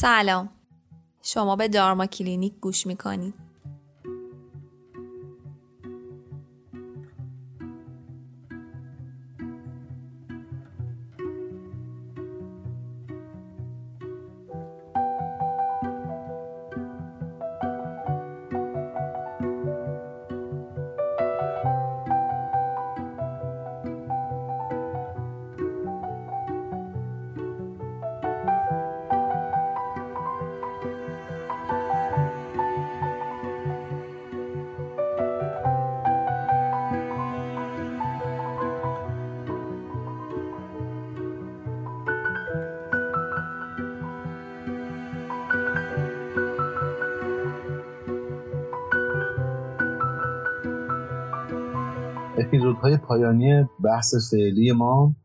سلام. شما به دارما کلینیک گوش می‌کنید. پایانی بحث فعلی ما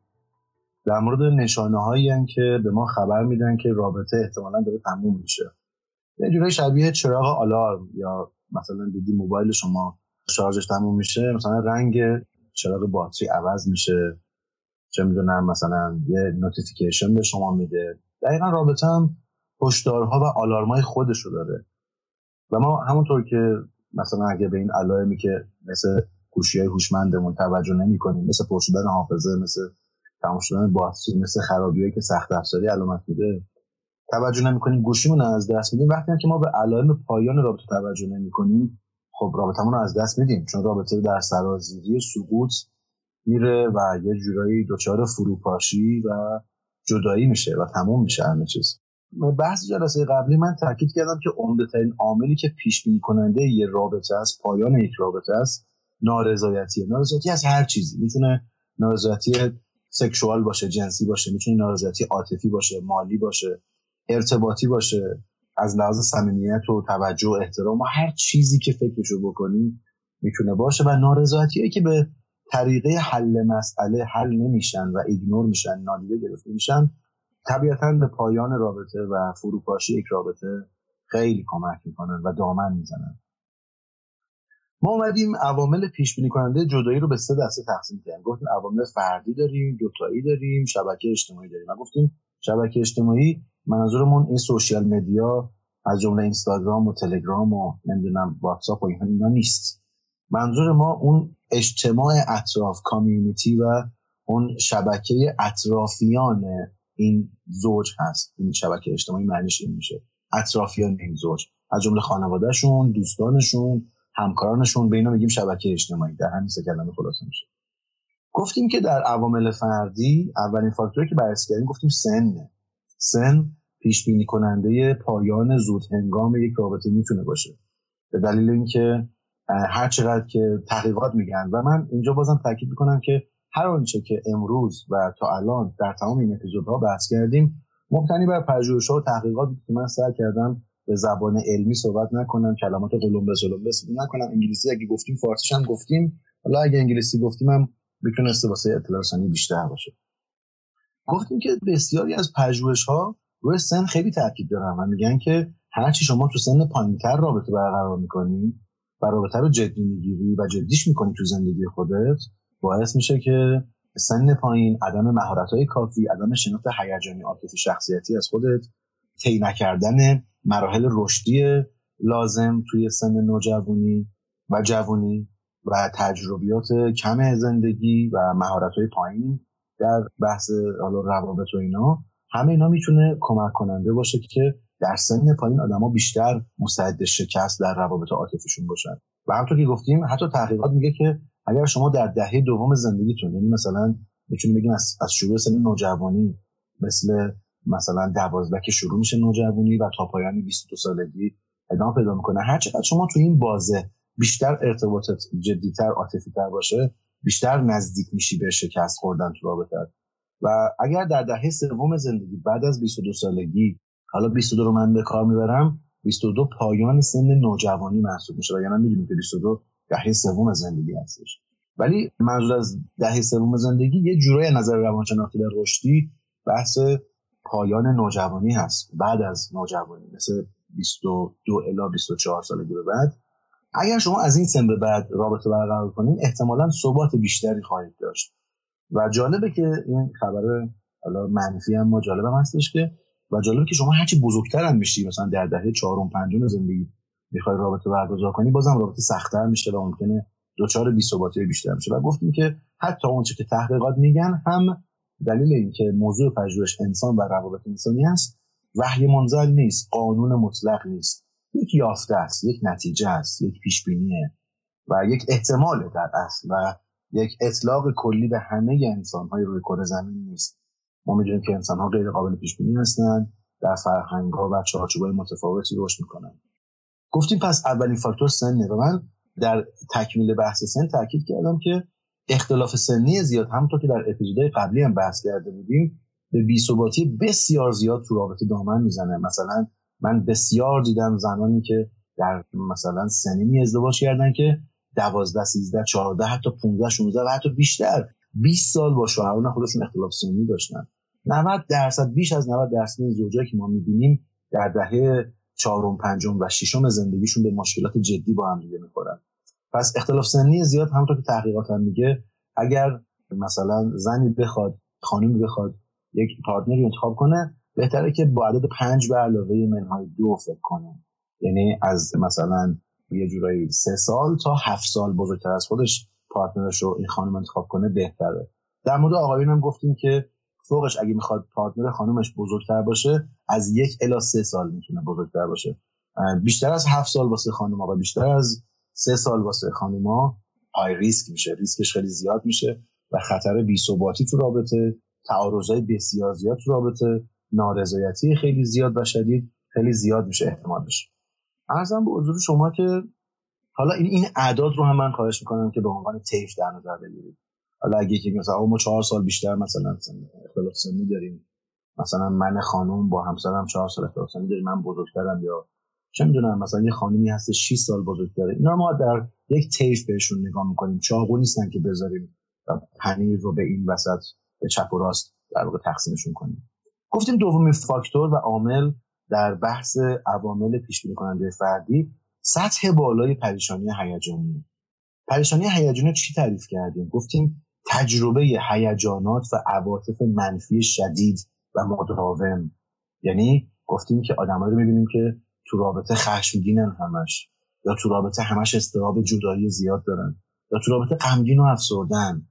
در مورد نشانه هایی که به ما خبر میدن که رابطه احتمالا داره تموم میشه. یه جورای شبیه چراغ آلارم یا مثلا دیدی موبایل شما شارژش تموم میشه مثلا رنگ چراغ باتری عوض میشه. چه می‌دونم مثلا یه notification به شما میده. دقیقا رابطه هم هشدارها و آلارمای خودشو داره. و ما همونطور که مثلا اگه به این علائمی که مثل گوشی های هوشمندمون توجه نمی کنیم مثل پر حافظه مثل تمام شدن باتری مثل خرابیایی که سخت افزاری علامت میده. توجه نمی کنیم گوشیمون از دست میدیم. وقتی که ما به علائم پایان رابطه توجه نمی کنیم خب رابطمون رو از دست میدیم. چون رابطه در سرازیری سقوط میره و یه جورایی دچار فروپاشی و جدایی میشه و تموم میشه همه چیز. بحث جلسه قبلی من تاکید کردم که عمده ترین عاملی که پیش بینی کننده یه رابطه است پایان یک رابطه است نارضایتیه نارضایتی از هر چیزی. می‌تونه نارضایتی سکشوال باشه جنسی باشه می‌تونه نارضایتی عاطفی باشه مالی باشه ارتباطی باشه از لحاظ صمیمیت و توجه و احترام و هر چیزی که فکرشو بکنیم می‌تونه باشه. و نارضایتی که به طریقه حل مسئله حل نمیشن و ایگنور میشن نادیده گرفته میشن طبیعتا به پایان رابطه و فروپاشی یک رابطه خیلی کمک می‌کنن و دامن می‌زنن. ما اومدیم عوامل پیش بینی کننده جدایی رو به سه دسته تقسیم کردیم. گفتیم عوامل فردی داریم دوتایی داریم شبکه اجتماعی داریم. و گفتیم شبکه اجتماعی منظورمون این سوشیال مدیا از جمله اینستاگرام و تلگرام و نمی‌دونم واتساپ و اینا نیست. منظور ما اون اجتماع اطراف کامیونیتی و اون شبکه اطرافیان این زوج هست. این شبکه اجتماعی معنیش این میشه. اطرافیان این زوج. از جمله خانوادهشون دوستانشون همکارانشون به اینا میگیم شبکه اجتماعی در همین سه کلمه خلاصه میشه. گفتیم که در عوامل فردی اولین فاکتوری که بررسی کردیم گفتیم سن. سن پیش بینی کننده پایان زود هنگام یک رابطه می‌تونه باشه. به دلیل اینکه هر چقدر که تحقیقات میگن. و من اینجا بازم تاکید می‌کنم که هر آنچه که امروز و تا الان در تمام این اپیزودها بحث کردیم مبتنی بر پژوهش‌ها و تحقیقات که من سعی کردم به زبان علمی صحبت نکنم کلمات قلم به سلم نکنم. انگلیسی اگه گفتیم فارسیش هم گفتیم. حالا اگه انگلیسی گفتیم هم می‌تونسته واسه اطلاع بیشتر باشه. گفتیم که بسیاری از پژوهش‌ها روی سن خیلی تاکید دارن و میگن که هرچی شما تو سن پایینتر رابطه برقرار می‌کنی و رابطه رو جدی می‌گیری و جدیش می‌کنی تو زندگی خودت باعث میشه که سن پایین عدم مهارت‌های کافی عدم شناخت هیجانی عاطفی شخصیتی از خودت طی نکردن مراحل رشدی لازم توی سن نوجوانی و جوانی و تجربیات کم زندگی و مهارت‌های پایین در بحث حالا روابط و اینا همه اینا می‌تونه کمک کننده باشه که در سن پایین آدما بیشتر مستعد شکست در روابط عاطفیشون باشن. و همونطور که گفتیم حتی تحقیقات میگه که اگر شما در دهه دوم زندگیتون یعنی مثلا می‌تونیم بگیم از, از شروع سن نوجوانی مثل مثلا دوازده که شروع میشه نوجوانی و تا پایان 22 سالگی ادامه پیدا می‌کنه. هر چقدر شما تو این بازه بیشتر ارتباطت جدیتر عاطفیتر باشه بیشتر نزدیک میشی به شکست خوردن تو رابطه. و اگر در دهه سوم زندگی بعد از 22 سالگی حالا 22 رو من به کار می‌برم 22 پایان سن نوجوانی محسوب میشه و یعنی می‌دونیم که 22 دهه سوم زندگی هستش. ولی منظور از دهه سوم زندگی یه جورایی نظر روانشناختی در رشدی بحث پایان نوجوانی هست. بعد از نوجوانی مثل 22 الی 24 سالگی به بعد. اگر شما از این سن به بعد رابطه برقرار کنید احتمالا ثبات بیشتری خواهید داشت. و جالبه که این خبر حالا منفی هم ما جالب هم هستش که و جالبه که شما هرچی بزرگتر هم میشی مثلا در دهه چهارم پنجم زندگی می‌خوای رابطه برگزار کنی بازم رابطه سختتر میشه و ممکنه دچار بی‌ثباتی بیشتر میشه. و گفتیم که حتی اونچه که تحقیقات میگن هم دلیل اینکه موضوع پژوهش انسان و روابط انسانی است وحی منزل نیست قانون مطلق نیست. یک یافته است یک نتیجه است یک پیش و یک احتمال در اصل و یک اطلاق کلی به همه انسان های روی کره زمین نیست. ما می‌دونیم که انسان ها غیر قابل پیش بینی هستند در فرهنگ ها و چارچوب متفاوتی رشد می‌کنن گفتیم پس اولین فاکتور سنه و من در تکمیل بحث سن تاکید کردم که اختلاف سنی زیاد. همونطور که در اپیزودهای قبلی هم بحث کرده بودیم به بیثباتی بسیار زیاد تو رابطه دامن می‌زنه. مثلا من بسیار دیدم زنانی که در مثلا سنینی ازدواج کردن که دوازده سیزده چهارده حتی 15 16 و حتی بیشتر. 20 سال با شوهران خودشون اختلاف سنی داشتن. 90 درصد بیش از 90 درصد زوجایی که ما می‌بینیم در دهه چهارم پنجم و ششم زندگیشون به مشکلات جدی با هم دیگه می‌خورن. پس اختلاف سنی زیاد همونطور که تحقیقات هم میگه اگر مثلا زنی بخواد خانمی بخواد یک partner ی انتخاب کنه بهتره که با عدد پنج به علاوه منهای دو فکر کنه. یعنی از مثلا یه جورایی سه سال تا هفت سال بزرگتر از خودش partner ش رو این خانم انتخاب کنه بهتره. در مورد آقایون هم گفتیم که فوقش اگه می‌خواد partner خانمش بزرگتر باشه از یک الی سه سال می‌تونه بزرگتر باشه. بیشتر از هفت سال واسه خانم و بیشتر از سه سال واسه خانوما. high risk میشه. ریسکش خیلی زیاد میشه و خطر بیثباتی تو رابطه. تعارضای بسیار زیاد تو رابطه. نارضایتی خیلی زیاد و شدید خیلی زیاد میشه احتمالش ارزم به حضور شما که حالا این این اعداد رو هم من خواهش می‌کنم که به عنوان تیف در نظر بگیرید. حالا اگه که مثلا ما چهار سال بیشتر مثلا اختلاف سنی داریم. مثلا من خانم با همسرم چهار سال اختلاف سنی داریم. من بزرگترم یا چه می‌دونم مثلا یه خانمی هست 6 سال بزرگتره اینا ما در یک تیف بهشون نگاه می‌کنیم. چاقو نیستن که بذاریم و پنیر رو به این وسط به چپ و راست در واقع تقسیمشون کنیم. گفتیم دومین فاکتور و عامل در بحث عوامل پیش بینی کننده فردی سطح بالای پریشانی هیجانی پریشانی هیجانی چی تعریف کردیم؟ گفتیم تجربه هیجانات و عواطف منفی شدید و مداوم یعنی گفتیم که آدمایی رو می‌بینیم که تو رابطه خشمگینن همش یا تو رابطه همش استراب جدایی زیاد دارن یا تو رابطه غمگین و افسردن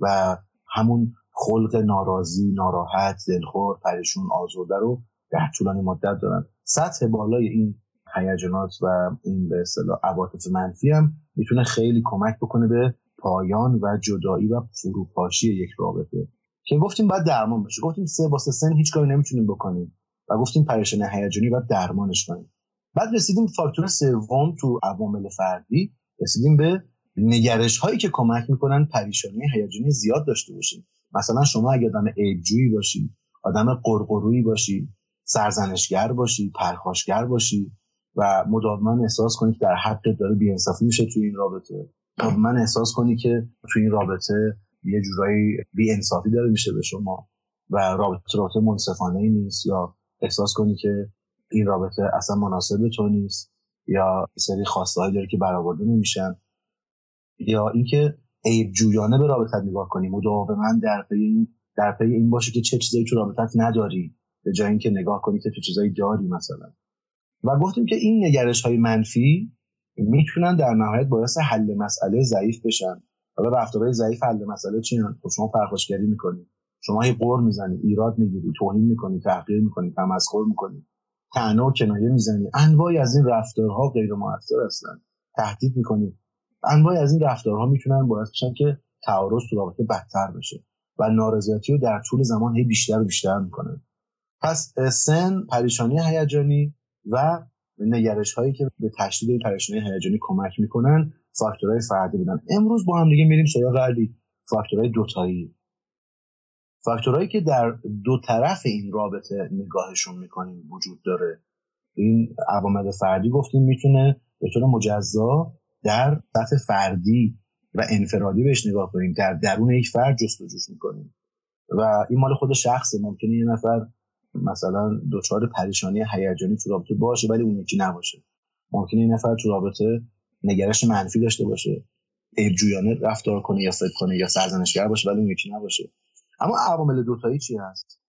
و همون خلق ناراضی ناراحت دلخور پریشون آزرده رو در طولانی مدت دارن. سطح بالای این هیجانات و این به اصطلاح عواطف منفی هم می‌تونه خیلی کمک بکنه به پایان و جدایی و فروپاشی یک رابطه. که گفتیم باید درمان بشه. گفتیم سه واسه سن هیچ کاری نمی‌تونیم بکنیم. و گفتیم پریشانی هیجانی باید درمانش کنیم. بعد رسیدیم فاکتور سوم تو عوامل فردی. رسیدیم به نگرش هایی که کمک می‌کنن پریشانی هیجانی زیاد داشته باشیم. مثلا شما اگه آدم عیبجویی باشی آدم قرقرویی باشی سرزنشگر باشی پرخاشگر باشی و مداوما احساس کنی که در حق داره بیانصافی میشه تو این رابطه. من احساس کنی که تو این رابطه یه جورایی بیانصافی داره میشه به شما و رابطه رابطه منصفانه ای نیست یا احساس کنی که این رابطه اصلا مناسب تو نیست یا سری خواسته داره که برآورده نمیشن یا اینکه عیب جویانه به رابطت نگاه کنی مداوما در پی این در پی این باشه که چه چیزایی تو رابطت نداری به جای اینکه نگاه کنی که تو چیزایی داری مثلا. و گفتیم که این نگرش های منفی می‌تونن در نهایت باعث حل مسئله ضعیف بشن. حالا رفتارهای ضعیف حل مسئله چی خب شما پرخاشگری می‌کنی. شما هی قور می‌زنی ایراد می‌گیری توهین می‌کنی تحقیر می‌کنی تمسخر می‌کنی. طعنه و کنایه می‌زنی. انواعی از این رفتارها غیر موثر هستن. تهدید می‌کنی. انواعی از این رفتارها می‌تونن باعث بشن که تعارض تو رابطه بدتر بشه و نارضایتی رو در طول زمان هی بیشتر و بیشتر می‌کنه پس سن پریشانی هیجانی و نگرش هایی که به تشدید پریشانی هیجانی کمک می‌کنن فاکتورهای فردی بودن. امروز با هم دیگه میریم سراغ فاکتورهای دوتایی. فاکتورهایی که در دو طرف این رابطه نگاهشون می‌کنیم وجود داره. این عوامل فردی گفتیم می‌تونه به طور مجزا در سطح فردی و انفرادی بهش نگاه کنیم. در درون یک فرد جستجوش می‌کنیم. و این مال خود شخصه. ممکنه یه نفر مثلا دچار پریشانی هیجانی تو رابطه باشه ولی اون یکی نباشه. ممکنه این نفر تو رابطه نگرش منفی داشته باشه. جویانه رفتار کنه یا فکر کنه یا سرزنشگر باشه ولی اون یکی نباشه. اما عوامل دوتایی چی هست؟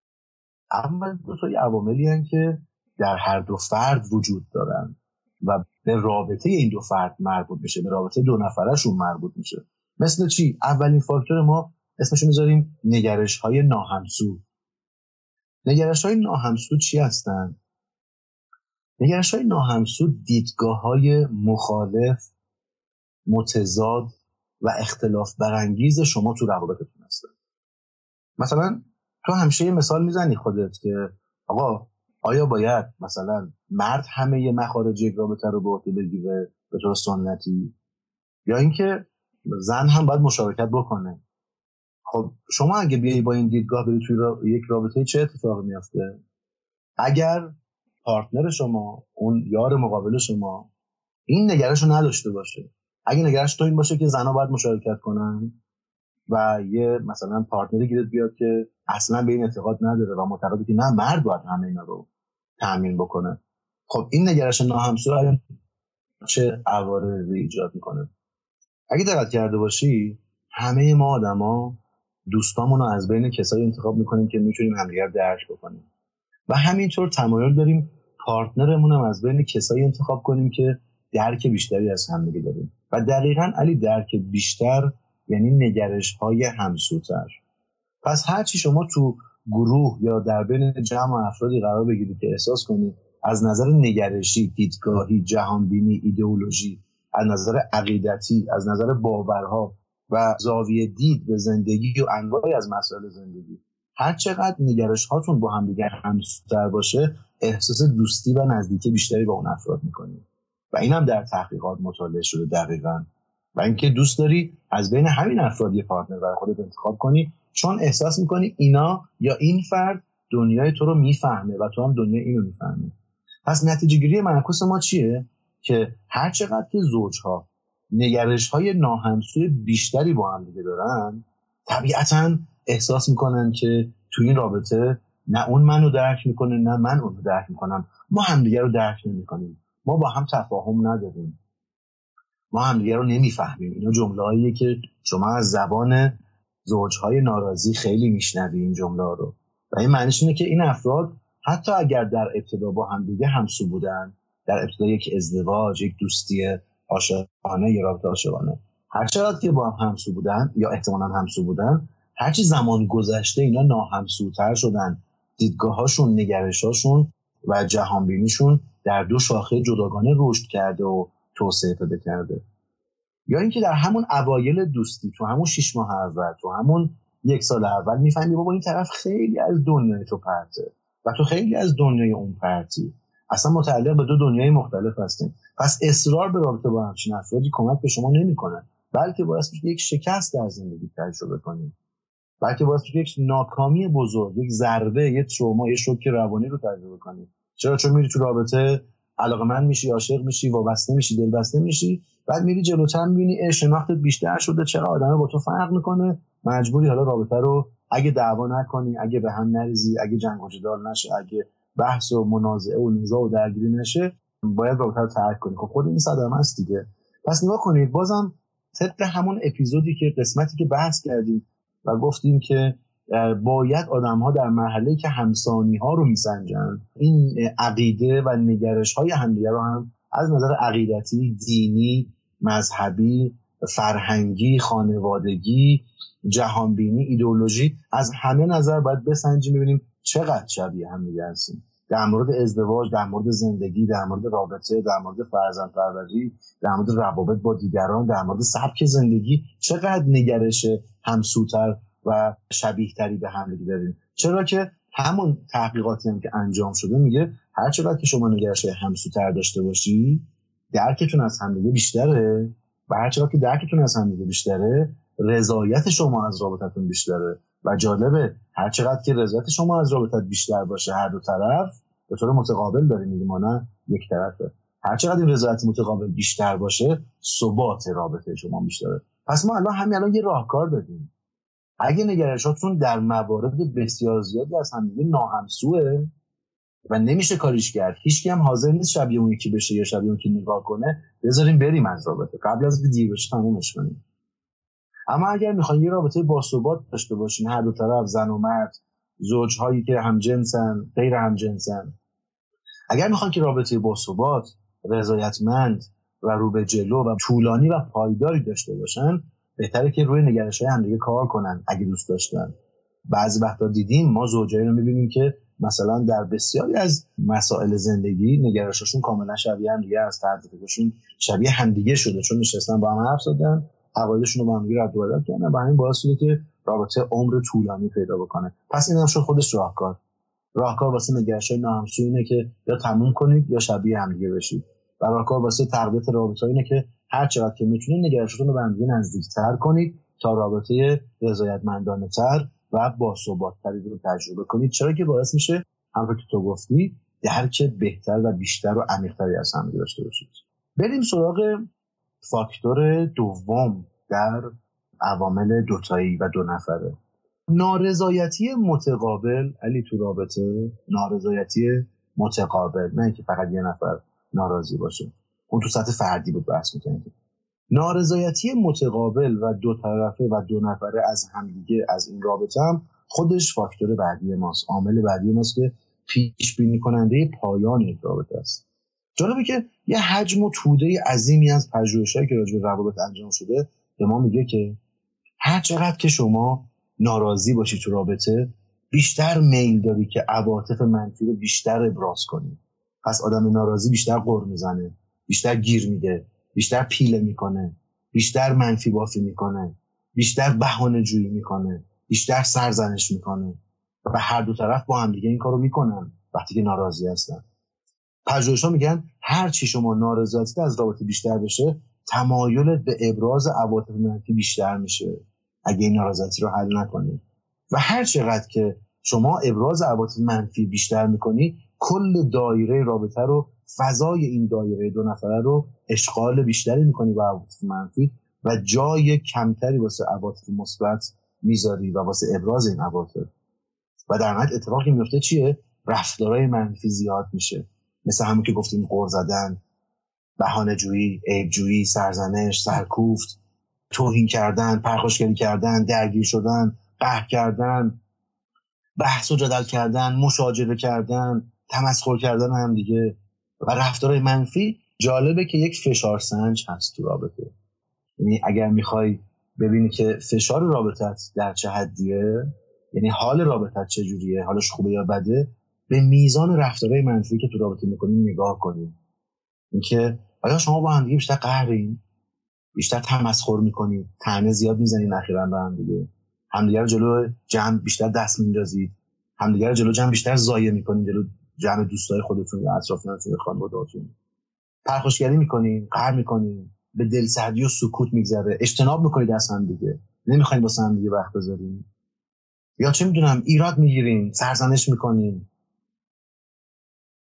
اول دو تا عواملی که در هر دو فرد وجود دارن و به رابطه این دو فرد مربوط میشه به رابطه دو نفرشون مربوط میشه. مثل چی؟ اولین فاکتور ما اسمشو می‌ذاریم نگرش های ناهمسو. نگرش های ناهمسو چی هستن؟ نگرش های ناهمسو دیدگاه های مخالف متضاد و اختلاف برانگیز شما تو هستن مثلا تو همیشه یه مثال می‌زنی خودت که آقا آیا باید مثلا مرد همه یه مخارج رابطه رو به عهده بگیره به طور سنتی؟ یا اینکه زن هم باید مشارکت بکنه؟ خب شما اگه بیایی با این دیدگاه بری توی یک رابطه چه اتفاقی میافته؟ اگر پارتنر شما اون یار مقابل شما این نگرش رو نداشته باشه اگه نگرش تو این باشه که زنها باید مشارکت کنن و یه مثلا پارتنری گیرت بیاد که اصلا به این اعتقاد نداره و معتقده که نه مرد باید همه اینا رو تامین بکنه. خب این نگرش ناهمسو چه عوارضی ایجاد می‌کنه. اگه دقت کرده باشی همه ما آدما دوستامون رو از بین کسایی انتخاب می‌کنیم که می‌تونیم همدیگر درک بکنیم. و همینطور تمایل داریم پارتنرمون از بین کسایی انتخاب کنیم که درک بیشتری از همدیگه داریم. و دقیقا علی درک بیشتر یعنی نگرش های همسوتر. پس هرچی شما تو گروه یا در بین جمع افرادی قرار بگیرید که احساس کنید از نظر نگرشی دیدگاهی جهانبینی ایدئولوژی از نظر عقیدتی از نظر باورها و زاویه دید به زندگی و انواعی از مسائل زندگی هر چقدر نگرش هاتون با هم دیگر همسوتر باشه احساس دوستی و نزدیکی بیشتری با اون افراد می‌کنید. و این هم در تحقیقات مطالعه شده دقیقا. و اینکه دوست داری از بین همین افراد یه پارتنر برای خودت انتخاب کنی چون احساس می‌کنی اینا یا این فرد دنیای تو رو می‌فهمه و تو هم دنیای اینو می‌فهمی. پس نتیجه گیری معکوس ما چیه؟ که هر چقدر که زوجها نگرش های ناهمسوی بیشتری با هم دیگه دارن طبیعتا احساس می‌کنن که تو این رابطه نه اون منو درک می‌کنه نه من اون رو درک می‌کنم. ما همدیگه رو درک نمی‌کنیم. ما با هم تفاهم نداریم. ما همدیگه رو نمی‌فهمیم. اینا جمله که شما از زبان زوجهای ناراضی خیلی میشنوی این جمله رو. و این معنیش اینه که این افراد حتی اگر در ابتدا با همدیگه همسو بودن در ابتدا یک ازدواج یک دوستی عاشقانه یا رابطه عاشقانه هر چقدر که با هم همسو بودن یا احتمالا همسو بودن هرچی زمان گذشته اینا ناهمسوتر شدن. دیدگاهاشون نگرشاشون و جهانبینیشون در دو شاخه جداگانه رشد کرده و توسعه پیدا کرده. یا اینکه در همون اوایل دوستی تو همون شش ماه اول تو همون یک سال اول می‌فهمی بابا این طرف خیلی از دنیای تو پرته و تو خیلی از دنیای اون پرتی. اصلا متعلق به دو دنیای مختلف هستیم. پس اصرار به رابطه با همچین افرادی کمک به شما نمی‌کنه. بلکه باعث میشه یک شکست در زندگی تجربه کنید بلکه باعث میشه یک ناکامی بزرگ یک ضربه یک تروما یک شوک روانی رو تجربه کنید چرا؟ چون میری تو رابطه علاقه من میشی عاشق میشی وابسته میشی دلبسته میشی بعد میری جلوتر می‌بینی شناختت بیشتر شده چرا آدمه با تو فرق می‌کنه؟ مجبوری حالا رابطه رو اگه دعوا نکنی اگه به هم نریزی اگه جنگ و جدال نشه اگه بحث و منازعه و نزاع و درگیری نشه باید رابطه رو ترک کنی. خب خود این صدمه است دیگه. پس نگاه کنید بازم طبق همون اپیزودی که قسمتی که بحث کردیم و گفتیم که باید آدم ها در مرحله که همسانی ها رو میسنجن این عقیده و نگرش های همدیگه رو هم از نظر عقیدتی دینی مذهبی فرهنگی خانوادگی جهانبینی ایدئولوژی از همه نظر باید بسنجیم ببینیم چقدر شبیه هم در مورد ازدواج در مورد زندگی در مورد رابطه در مورد فرزند پروری در مورد روابط با دیگران در مورد سبک زندگی چقدر نگرش همسوتر و شبیه تری به هم داریم چرا که همون تحقیقاتی هم که انجام شده میگه هر چقدر که شما نگرش همسوتر داشته باشی درکتون از همدیگه بیشتره. و هر چقدر که درکتون از همدیگه بیشتره رضایت شما از رابطتون بیشتره. و جالبه هر چقدر که رضایت شما از رابطت بیشتر باشه هر دو طرف به طور متقابل داریم میگیم نه یک طرفه. هر چقدر این رضایت متقابل بیشتر باشه ثبات رابطه شما بیشتره. پس ما الان همین الان یه راهکار دادیم. اگه نگرشاتون در موارد بسیار زیادی از همدیگه ناهمسوه و نمیشه کاریش کرد. هیچ هم حاضر نیست شبیه اون یکی بشه یا شبیه اون که نگاه کنه. بذاریم بریم از رابطه. قبل از دیر بشه تمومش کنیم. اما اگر می‌خواین یه رابطه باثبات داشته باشین هر دو طرف زن و مرد زوجهایی که همجنسن غیر همجنسن. اگر می‌خوان که رابطه باثبات رضایتمند و رو به جلو و طولانی و پایداری داشته باشن بهتره که روی نگرش های همدیگه کار کنن اگه دوست داشتن. بعضی وقتا دیدیم ما زوجایی رو می‌بینیم که مثلا در بسیاری از مسائل زندگی نگرششون کاملا شبیه هم دیگه از فکرشون شبیه همدیگه شده چون نشستن با هم حرف زدن عقایدشون رو با هم رد و کردن و همین باعث شده که رابطه عمر طولانی پیدا بکنه. پس این هم شد خودش راهکار. راهکار واسه نگرش های اینه که یا تموم کنید یا شبیه همدیگه بشید. و راهکار واسه تقویت رابطه اینه که هر چقدر که می‌تونید نگرشتون رو به همدیگه نزدیکتر کنید تا رابطه رضایتمندانه تر و باثباتتری رو تجربه کنید. چرا که باعث میشه همونطور که تو گفتی درک بهتر و بیشتر و عمیقتری از هم داشته باشید. بریم سراغ فاکتور دوم در عوامل دوتایی و دو نفره. نارضایتی متقابل علی تو رابطه نارضایتی متقابل نه اینکه فقط یه نفر ناراضی باشه. اون تو سطح فردی بود بحث می‌کنید نارضایتی متقابل و دو طرفه و دو نفره از همدیگه از این رابطه هم خودش فاکتور بعدی ماست. عامل بعدی ماست که پیش بینی کننده پایان یک رابطه است. جالبه که یه حجم و توده عظیمی از پژوهش‌هایی که راجع به روابط انجام شده به ما میگه که هر چقدر که شما ناراضی باشی تو رابطه بیشتر میل داری که عواطف منفی رو بیشتر ابراز کنی. پس آدم ناراضی بیشتر قر می‌زنه. بیشتر گیر میده بیشتر پیله می‌کنه بیشتر منفی بافی می‌کنه بیشتر بهانه جویی می‌کنه بیشتر سرزنش می‌کنه و هر دو طرف با هم دیگه این کارو می‌کنن وقتی که ناراضی هستن. پژوهش‌ها میگن هر چی شما نارضایتی از رابطه بیشتر بشه تمایل به ابراز عواطف منفی بیشتر میشه. اگه این نارضایتی رو حل نکنید و هر چقدر که شما ابراز عواطف منفی بیشتر می‌کنی کل دایره رابطه رو فضای این دایره دو نفره رو اشغال بیشتری می‌کنی با عواطف منفی و جای کمتری واسه عواطف مثبت می‌ذاری و واسه ابراز این عواطف. و در نهایت اتفاقی میفته چیه؟ رفتارهای منفی زیاد میشه. مثل همون که گفتیم قور زدن بهانه جویی عیب جویی سرزنش سرکوفت توهین کردن پرخاشگری کردن درگیر شدن قهر کردن بحث و جدل کردن مشاجره کردن تمسخر کردن هم دیگه. و رفتارهای منفی جالبه که یک فشار سنج هست تو رابطه. یعنی اگر می‌خوای ببینی که فشار رابطت در چه حدیه یعنی حال رابطت چجوریه حالش خوبه یا بده به میزان رفتارهای منفی که تو رابطه می‌کنی نگاه کنیم اینکه آیا شما با هم دیگه بیشتر قهرین؟ بیشتر تمسخر می‌کنید تنه زیاد می‌زنید اخیرا به هم دیگه؟ همدیگه جلو جمع بیشتر دست میندازید؟ همدیگه جلو جمع بیشتر زایه می‌کنید؟ جلو جمع دوستای خودتون یا اطرافیانتون خانواده‌هاتون پرخوشگری می‌کنین قهر می‌کنین به دلسردی و سکوت میگذره. اجتناب می‌کنید از هم دیگه. نمی‌خواین با هم دیگه وقت بذارین. یا چه می‌دونم ایراد می‌گیرین سرزنش می‌کنین.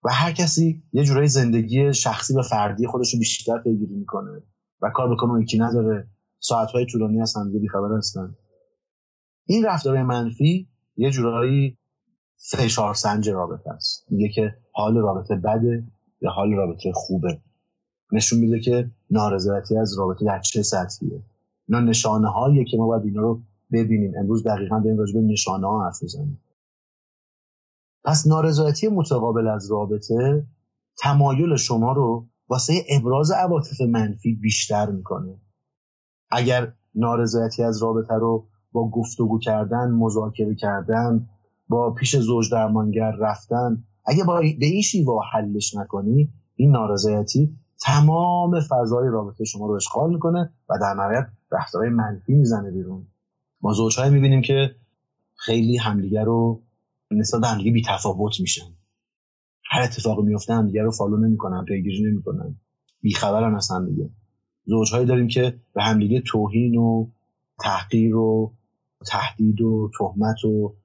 و هر کسی یه جورایی زندگی شخصی و فردی خودش رو بیشتر پیگیری می‌کنه و کار بکنه یکی نداره. ساعتهای طولانی از همدیگه بیخبر هستن. این رفتارهای منفی یه جورایی فشار سنج رابطه است. میگه که حال رابطه بده یا حال رابطه خوبه. نشون میده که نارضایتی از رابطه در چه سطحیه. اینا نشانه هاییه که ما باید اینا رو ببینیم. امروز دقیقا داریم راجع به نشانه ها حرف می‌زنیم. پس نارضایتی متقابل از رابطه تمایل شما رو واسه ابراز عواطف منفی بیشتر می‌کنه. اگر نارضایتی از رابطه رو با گفتگو کردن مذاکره کردن با پیش زوج درمانگر رفتن. اگه با به این شیوا حلش نکنی این نارضایتی تمام فضای رابطه شما رو اشغال می‌کنه و در نهایت رفتارهای منفی می‌زنه بیرون. ما زوجهایی می‌بینیم که خیلی همدیگه رو نسبت به همدیگه بی تفاوت میشن. هر اتفاقی میفته همدیگه رو فالو نمی‌کنن پیگیری نمی‌کنن. بیخبرن از همدیگه. زوجهایی داریم که به همدیگه توهین و تحقیر و تهدید و تهمت و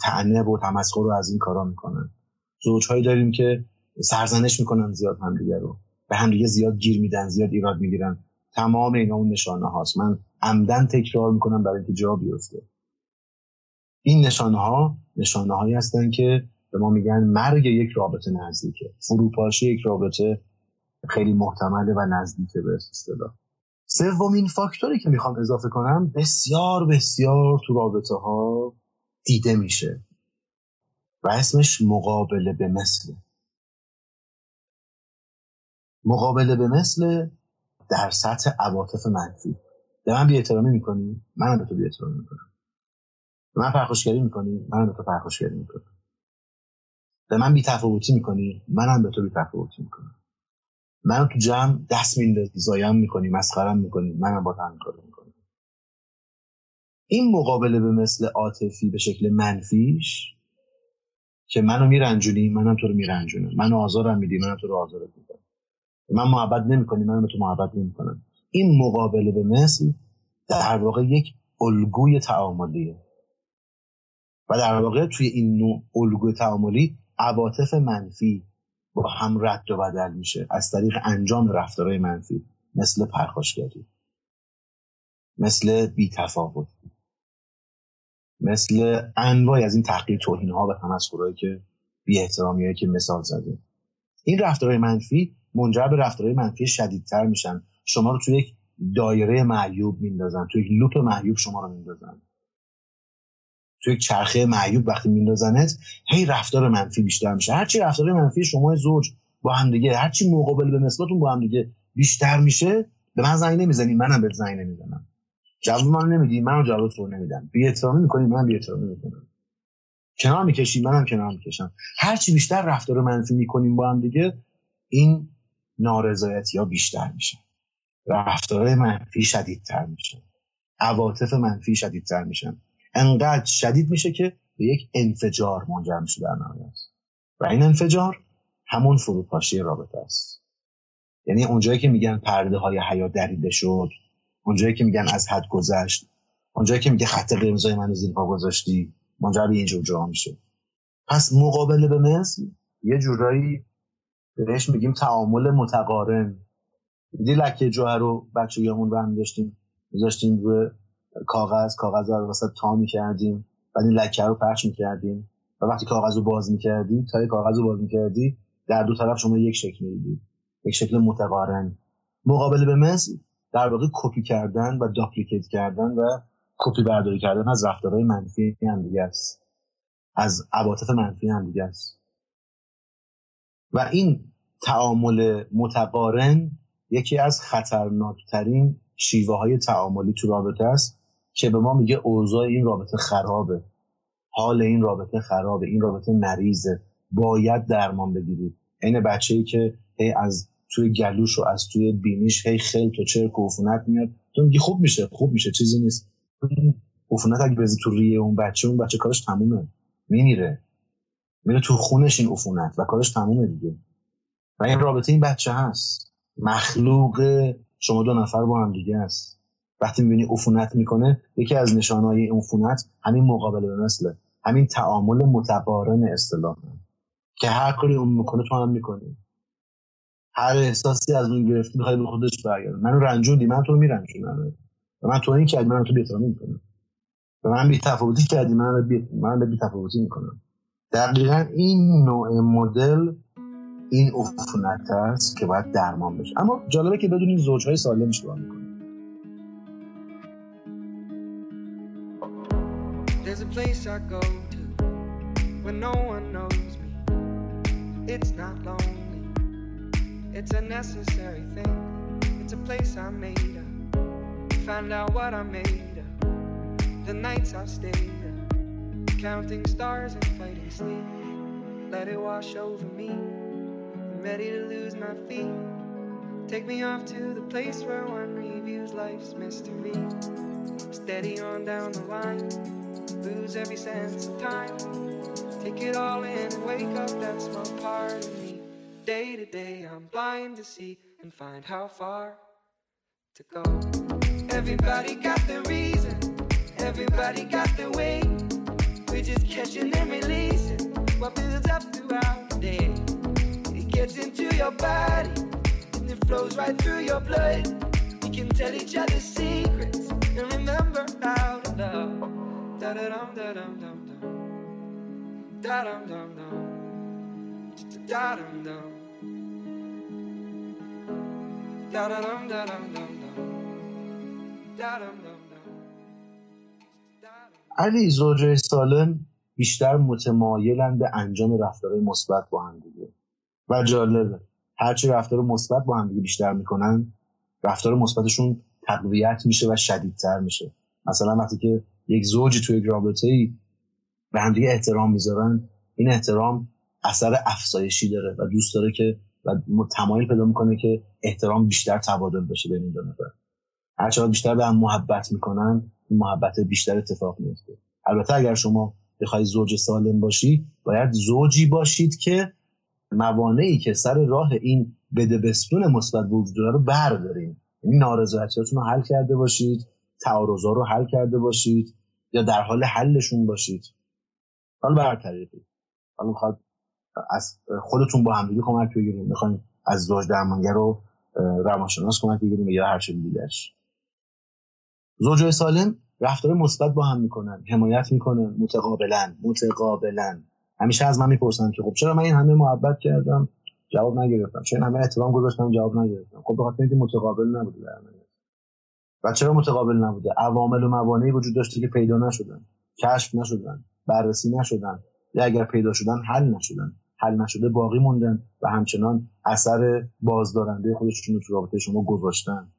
تعنب و تمسخر رو از این کارا می‌کنن. زوجهایی داریم که سرزنش می‌کنن زیاد همدیگه رو. به همدیگه زیاد گیر میدن زیاد ایراد می‌گیرن. تمام اینا اون نشانه هاست. من عمدن تکرار می‌کنم برای اینکه جا بیفته. این نشانه ها نشانه هایی هستن که به ما میگن مرگ یک رابطه نزدیکه. فروپاشی یک رابطه خیلی محتمله و نزدیکه به اصطلاح. سومین فاکتوری که می‌خوام اضافه کنم بسیار بسیار تو رابطه ها دیده میشه. و اسمش مقابله به مثل مقابله به مثل در سطح عواطف منفی. به من بیاحترامی می‌کنی؟ منم به تو بیاحترامی می‌کنم. به من پرخوشگری می‌کنی؟ منم به تو پرخوشگری می‌کنم. به من بیتفاوتی می‌کنی؟ منم به تو بیتفاوتی می‌کنم. منو تو جمع دست میندازی زایم می‌کنی مسخرم می‌کنی منم با هم این مقابله به مثل عاطفی به شکل منفیش که منو میرنجونی منم تو رو میرنجونم. منو آزارم میدی منم تو رو آزارت میدم من محبت نمی‌کنی منم به تو محبت نمی‌کنم. این مقابله به مثل در واقع یک الگوی تعاملیه. و در واقع توی این نوع الگوی تعاملی عواطف منفی با هم رد و بدل میشه. از طریق انجام رفتارهای منفی مثل پرخاشگری مثل بیتفاوت. مثل انواعی از این تحقیر توهین ها و تمسخرهایی که بی احترامی که مثال زدیم. این رفتارهای منفی منجر به رفتارهای منفی شدیدتر میشن. شما رو توی یک دایره معیوب میندازن توی یک لوپ معیوب شما رو میندازن. توی یک چرخه معیوب وقتی میندازنت هی رفتار منفی بیشتر میشه. هرچی رفتار منفی شما زوج با هم دیگه هرچی مقابل به نسبتون با هم دیگه بیشتر میشه به من زنگ نمی‌زنی منم به زنگ نمی‌زنم. جواب من نمیدی؟ منم جواب تو نمیدم. بی احترامی می‌کنی؟ من بی احترامی می‌کنم. کنار می‌کشی؟ منم کنار می‌کشم. هرچی بیشتر رفتار منفی می‌کنیم با هم دیگه این نارضایتی ها بیشتر میشه. رفتارهای منفی شدیدتر میشه. عواطف منفی شدیدتر میشن. انقدر شدید میشه که به یک انفجار منجر میشه در نهایت. و این انفجار همون فروپاشی رابطه است. یعنی اونجایی که میگن پرده های حیا دریده شد اونجایی که میگن از حد گذشت اونجایی که میگه خط قرمزای من زیر پا گذاشتی منجر به اینجور جا میشه. پس مقابله به مثل یه جورایی بهش میگیم تعامل متقارن. دیدی لکه جوهر رو بچگیامون رو هم داشتیم میذاشتیم روی کاغذ کاغذ رو واسه تا می‌کردیم بعد این لکه رو پخش می‌کردیم. و وقتی کاغذ رو باز می‌کردی تا کاغذ رو باز می‌کردی در دو طرف شما یک شکل می‌دید یک شکل متقارن. مقابل به مثل در واقع کپی کردن و داپلیکیت کردن و کپی برداری کردن از رفتارهای منفی هم دیگه است. از عواطف منفی هم دیگه است. و این تعامل متقارن یکی از خطرناکترین شیوه های تعاملی تو رابطه است که به ما میگه اوضاع این رابطه خرابه. حال این رابطه خرابه. این رابطه مریضه. باید درمان بگیرید. این بچه ای که هی از توی گلوش و از توی بینیش هی خیل تو چرک و عفونت میاد. تو میگی خوب میشه خوب میشه چیزی نیست. عفونت اگه بزی تو ریه اون بچه اون بچه کارش تمومه. میمیره. میره تو خونش این عفونت و کارش تمومه دیگه. و این رابطه این بچه هست. مخلوق شما دو نفر با هم دیگه است وقتی می‌بینی عفونت می‌کنه یکی از نشانهای عفونت همین مقابله به همین تعامل متقارن اصطلاح که هر کاری اون می‌کنه تو هم می‌کنی. هر احساسی از اون گرفتی می‌خوای به خودش برگرد منو رنجوندی من تو رو میرنجونم. و من تو این کردی من تو بی‌احترامی می‌کنم و من بی تفاوتی کردی من بی من بی تفاوتی می‌کنم. دقیقا این نوع مدل این عفونت است که باید درمان بشه. اما جالبه که بدونین زوجهای سالم چیکار می‌کنن. There's a place I go to when no one knows me. It's not lonely. It's a necessary thing. It's a place I made up. Find out what I made up. The nights I've stayed up. Counting stars and fighting sleep. Let it wash over me. I'm ready to lose my feet. Take me off to the place where one reviews life's mystery. Steady on down the line, lose every sense of time. Take it all in and wake up that small part of me. Day to day, I'm blind to see and find how far to go. Everybody got their reason, everybody got their way. We're just catching and releasing what builds up throughout the day It gets into your body and it flows right through your blood. We can tell each other secrets and remember how to love. Da da dum da dum dum dum. Da dum dum dum. Da dum dum. علی زوجه سالم بیشتر متمایلن به انجام رفتارهای مثبت با هم دیگه. و جالبه هرچی رفتار مثبت با هم دیگه بیشتر می‌کنن رفتار مثبتشون تقویت میشه و شدیدتر میشه. مثلا وقتی که یک زوجی توی یک رابطه ای به هم دیگه احترام می‌ذارن این احترام اثر افزایشی داره و دوست داره که و تمایل پیدا می‌کنه که احترام بیشتر تبادل بشه بین دو نفر. هر بیشتر به هم محبت می‌کنن محبت بیشتر اتفاق میفته البته اگر شما بخوای زوج سالم باشی باید زوجی باشید که موانعی که سر راه این بده بستون مثبت وجود داره رو بردارین. این نارضایتیاتون رو حل کرده باشید تعارضا رو حل کرده باشید یا در حال حلشون باشید. حالا طریقی حالا می‌خواد از خودتون با همدیگه کمک بگیریم می‌خوایم از زوج درمانگر رو روانشناس کمک بگیریم یا هر چه دیگهش زوجای سالم رفتار مثبت با هم می‌کنن. حمایت می‌کنن. متقابلا. متقابلا. همیشه از من می‌پرسن که خب چرا من این همه محبت کردم؟ جواب نگرفتم. چرا همه احترام گذاشتم جواب نگرفتم. خب بخاطر اینکه متقابل نبوده در و چرا متقابل نبوده؟ عوامل و موانعی وجود داشته که پیدا نشدن. کشف نشدن. بررسی نشدن. یا اگر پیدا شدن حل نشدن. حل نشده باقی موندن و همچنان اثر بازدارنده خودشون رو تو رابطه شما گذاشتن.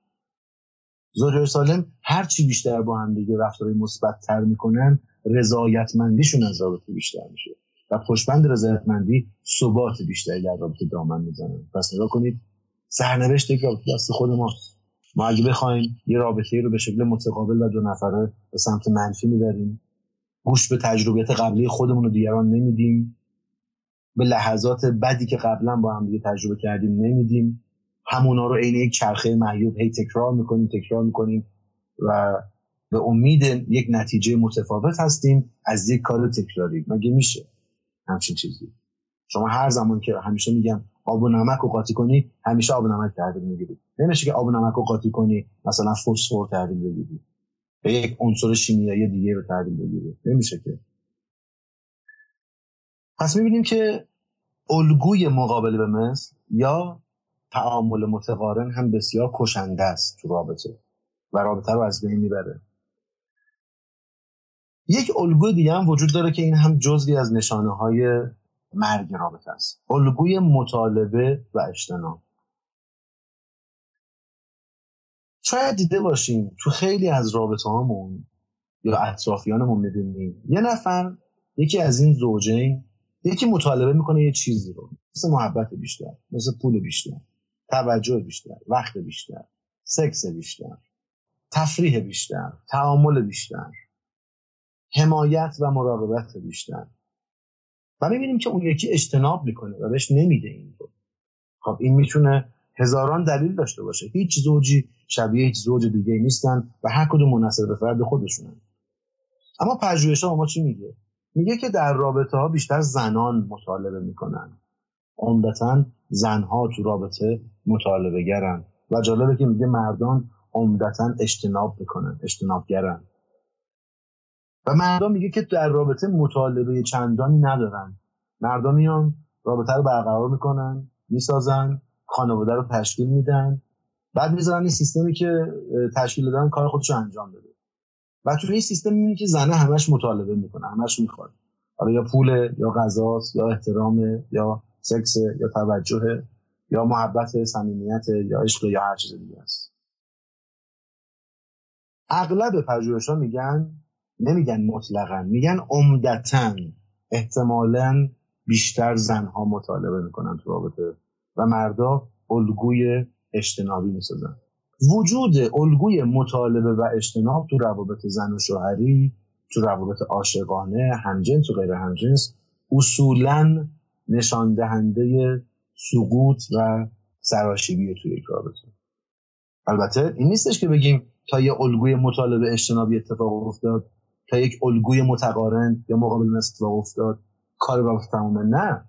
زوجای سالم هر چی بیشتر با هم دیگه مثبت تر می‌کنن رضایتمندیشون از رابطه بیشتر میشه و پشبند رضایتمندی ثبات بیشتری در رابطه دامن می‌زنن. پس نگاه کنید سرنوشت یک رابطه دست خود ماست ما اگه بخوایم یه رابطه رو به شکل متقابل و دو نفره به سمت منفی می‌بریم گوش به تجربیت قبلی خودمون رو دیگران نمیدیم به لحظات بدی که قبلا با هم دیگه تجربه کردیم نمیدیم. همونا رو عین یک چرخه معیوب هی تکرار می‌کنیم تکرار می‌کنیم و به امید یک نتیجه متفاوت هستیم. از یک کار تکراری مگه میشه همچین چیزی؟ شما هر زمان که همیشه میگم آب و نمک رو قاطی کنی همیشه آب و نمک تحویل می‌گیری. نمیشه که آب و نمک رو قاطی کنی مثلا فسفر تحویل بگیری به یک عنصر شیمیایی دیگه رو تحویل بگیری نمیشه که. پس می‌بینیم که الگوی مقابل به مثل یا تعامل متقارن هم بسیار کشنده است تو رابطه و رابطه رو از بین می‌بره. یک الگوی دیگه هم وجود داره که این هم جزوی از نشانه های مرگ رابطه است. الگوی مطالبه و اجتناب. شاید دیده باشیم تو خیلی از رابطه هامون یا اطرافیانمون می‌بینیم یه نفر یکی از این زوجین یکی مطالبه می‌کنه یه چیزی رو. مثل محبت بیشتر مثل پول بیشتر توجه بیشتر وقت بیشتر سکس بیشتر تفریح بیشتر تعامل بیشتر حمایت و مراقبت بیشتر. و می‌بینیم که اون یکی اجتناب می‌کنه و بهش نمیده این رو. خب این می‌تونه هزاران دلیل داشته باشه. هیچ زوجی شبیه هیچ زوج دیگه نیستن و هر کدوم منصر به فرد خودشونن. اما پژوهش ما چی میگه؟ میگه که در رابطه ها بیشتر زنان مطالبه می‌کنن. عمدتا زنها تو رابطه مطالبه گرن و جالبه که میگه مردان عمدتا اجتناب می‌کنن اجتنابگرن. و مردان میگه که در رابطه مطالبه چندانی ندارن. مردان میان رابطه رو برقرار می‌کنن می‌سازن خانواده رو تشکیل میدن بعد می‌ذارن این سیستمی که تشکیل دادن کار خودش رو انجام بده. و تو این سیستم می‌بینی که زنه همش مطالبه می‌کنه همش می‌خواد. حالا یا پول یا غذاست یا احترام یا سکس یا توجه یا محبت صمیمیت یا عشق یا هر چیز دیگه است. اغلب پژوهش‌ها میگن نمیگن مطلقا میگن عمدتا احتمالا بیشتر زنها مطالبه می‌کنن تو رابطه و مردا الگوی اجتنابی می‌سازن. وجود الگوی مطالبه و اجتناب تو روابط زن و شوهری تو روابط عاشقانه همجنس و غیر همجنس اصولا نشان دهنده سقوط و سراشیبی توی یک رابطه. البته این نیستش که بگیم تا یه الگوی مطالبه اجتنابی اتفاق افتاد تا یک الگوی متقارن یا مقابل اتفاق افتاد کار رابطه تمامه نه.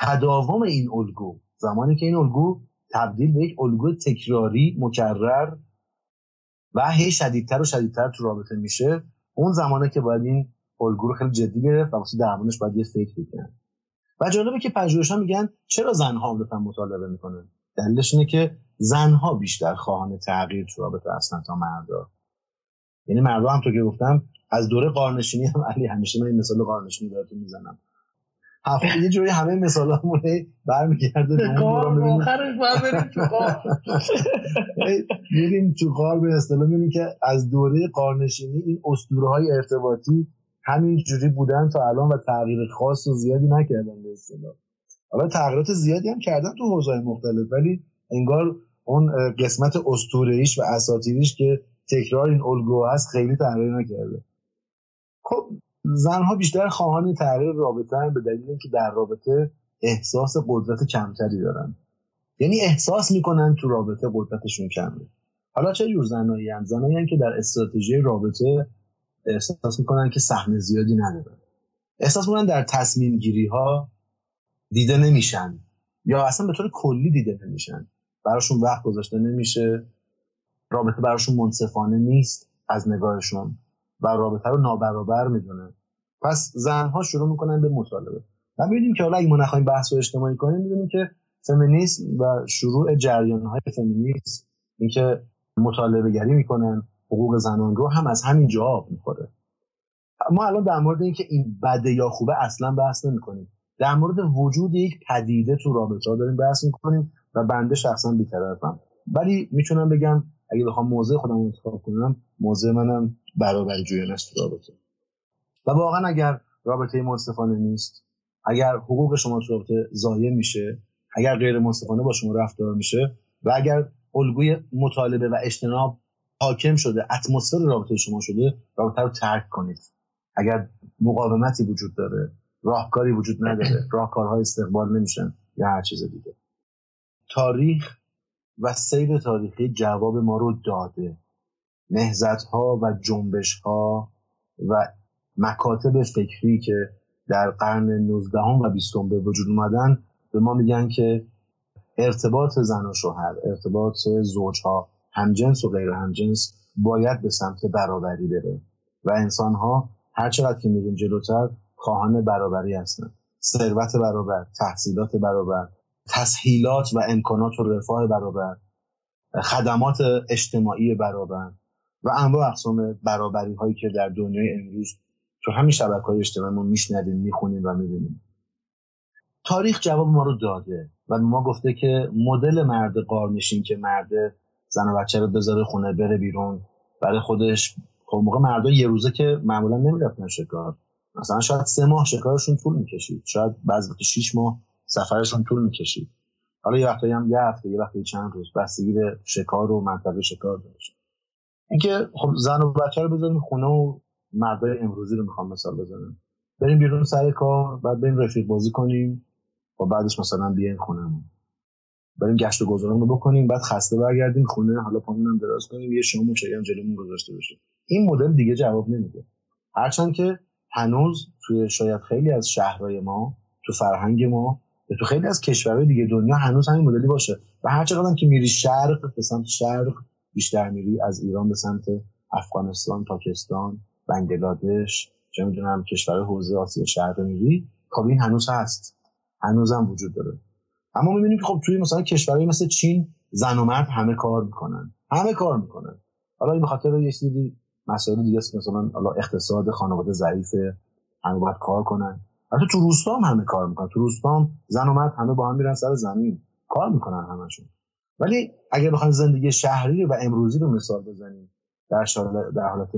تداوم این الگو زمانی که این الگو تبدیل به یک الگوی تکراری مکرر و هی شدیدتر و شدیدتر تو رابطه میشه. اون زمانه که باید این الگو رو خیلی جدی گرفت و واسه درمانش باید یه فکر بکنن. و جالبه که پژوهش‌ها میگن چرا زنها عمدتا مطالبه می‌کنن؟ دلیلش اینه که زنها بیشتر خواهان تغییر تو رابطه هستن تا مردا. یعنی مردا هم تو که گفتم از دوره قارنشینی هم علی همیشه من این مثال قارنشینی براتون می‌زنم. هفته یه جوری همه مثال همون برمیگرده به اون میریم تو قار به اصطلاح می‌بینیم که از دوره قارنشینی این اسطوره های ارتباطی همین جوری بودن تا الان و تغییر خاص و زیادی نکردن به اصطلاح. حالا تغییرات زیادی هم کردن تو حوزه مختلف ولی انگار اون قسمت اسطوره‌ایش و اساطیریش که تکرار این الگو هست خیلی تغییر نکرده. خب زنها بیشتر خواهان تغییر رابطه هم به دلیل اینکه در رابطه احساس قدرت کمتری دارن. یعنی احساس می‌کنن تو رابطه قدرتشون کمه. حالا چه جور زنایی هم زنایی که در استراتژی رابطه احساس می‌کنن که سهم زیادی ندارن. احساس می‌کنن در تصمیم گیری ها دیده نمیشن. یا اصلا به طور کلی دیده نمیشن. براشون وقت گذاشته نمیشه. رابطه براشون منصفانه نیست از نگاهشون. و رابطه رو نابرابر می‌دونن. پس زنها شروع می‌کنن به مطالبه. و می‌بینیم که حالا اگه ما نخواهیم بحث رو اجتماعی کنیم می‌بینیم که فمینیسم و شروع جریان های فمینیسم اینکه مطالبه گری می‌کنن حقوق زنان رو هم از همین جا می‌خوره. ما الان در مورد اینکه این بده یا خوبه اصلا بحث نمی‌کنیم. در مورد وجود یک پدیده تو رابطه داریم بحث می‌کنیم و بنده شخصا بیطرفم ولی می‌تونم بگم اگه بخوام موضع خودم انتخاب کنم موضع منم برابری جویان است رابطه. و واقعا اگر رابطه منصفانه نیست اگر حقوق شما تو رابطه ضایع میشه اگر غیر منصفانه با شما رفتار میشه و اگر الگوی مطالبه و اجتناب حاکم شده اتمسفر رابطه شما شده رابطه رو ترک کنید. اگر مقاومتی وجود داره راهکاری وجود نداره راهکارهای استقبال نمیشن یا هر چیز دیگه. تاریخ و سیر تاریخی جواب ما رو داده. نهزت ها و جنبش ها و مکاتب فکری که در قرن 19 و 20 به وجود اومدن به ما میگن که ارتباط زن و شوهر ارتباط زوجها همجنس و غیر همجنس باید به سمت برابری بره و انسان ها هر چقدر که میریم جلوتر خواهان برابری هستن. ثروت برابر تحصیلات برابر تسهیلات و امکانات و رفاه برابر خدمات اجتماعی برابر و انواع اقسام برابری هایی که در دنیای امروز تو همین شبکه های اجتماعی ما میشنویم می‌خونیم و می‌بینیم. تاریخ جواب ما رو داده و ما گفته که مدل مرد قارنشین که مرد زن و بچه رو بذاره خونه بره بیرون برای خودش خب موقع مردا یه روزه که معمولا نمی‌رفتن شکار. مثلا شاید سه ماه شکارشون طول می‌کشید. شاید بعضی وقت شیش ماه سفرشون طول می‌کشید. حالا یه وقتایی هم یه هفته یه وقتی چند روز بستگی به شکار و منطقه شکار داشت. اینکه خب زن و بچه رو بذاریم خونه و مردای امروزی رو می‌خوام مثال بزنم. بریم بیرون سر کار بعد بریم رفیق بازی کنیم. و بعدش مثلا بیاین خونمون بریم گشت و گذارمون رو بکنیم بعد خسته برگردیم خونه حالا پامون دراز کنیم یه شام و هم جلومون گذاشته باشه این مدل دیگه جواب نمیده. هرچند که هنوز توی شاید خیلی از شهرهای ما تو فرهنگ ما و تو خیلی از کشورهای دیگه دنیا هنوز همین مدلی باشه. و هر چقدر که میری شرق به سمت شرق بیشتر میری از ایران به سمت افغانستان پاکستان بنگلادش چه می‌دونم کشور حوزه آسیا شرق میری خب هنوز هست. هنوز هم وجود داره. اما می‌بینیم که خب توی مثلا کشورهای مثل چین زن و مرد همه کار می‌کنن. همه کار می‌کنن. حالا این بخاطر یه چیزی مسائل دیگه است مثلا حالا اقتصاد خانواده ضعیفه همه باید کار کنن. حتی تو روستا هم همه کار می‌کنن. تو روستا هم زن و مرد همه با هم میرن سر زمین. کار می‌کنن همشون. ولی اگر بخوایم زندگی شهری و امروزی رو مثال بزنیم در, در حالت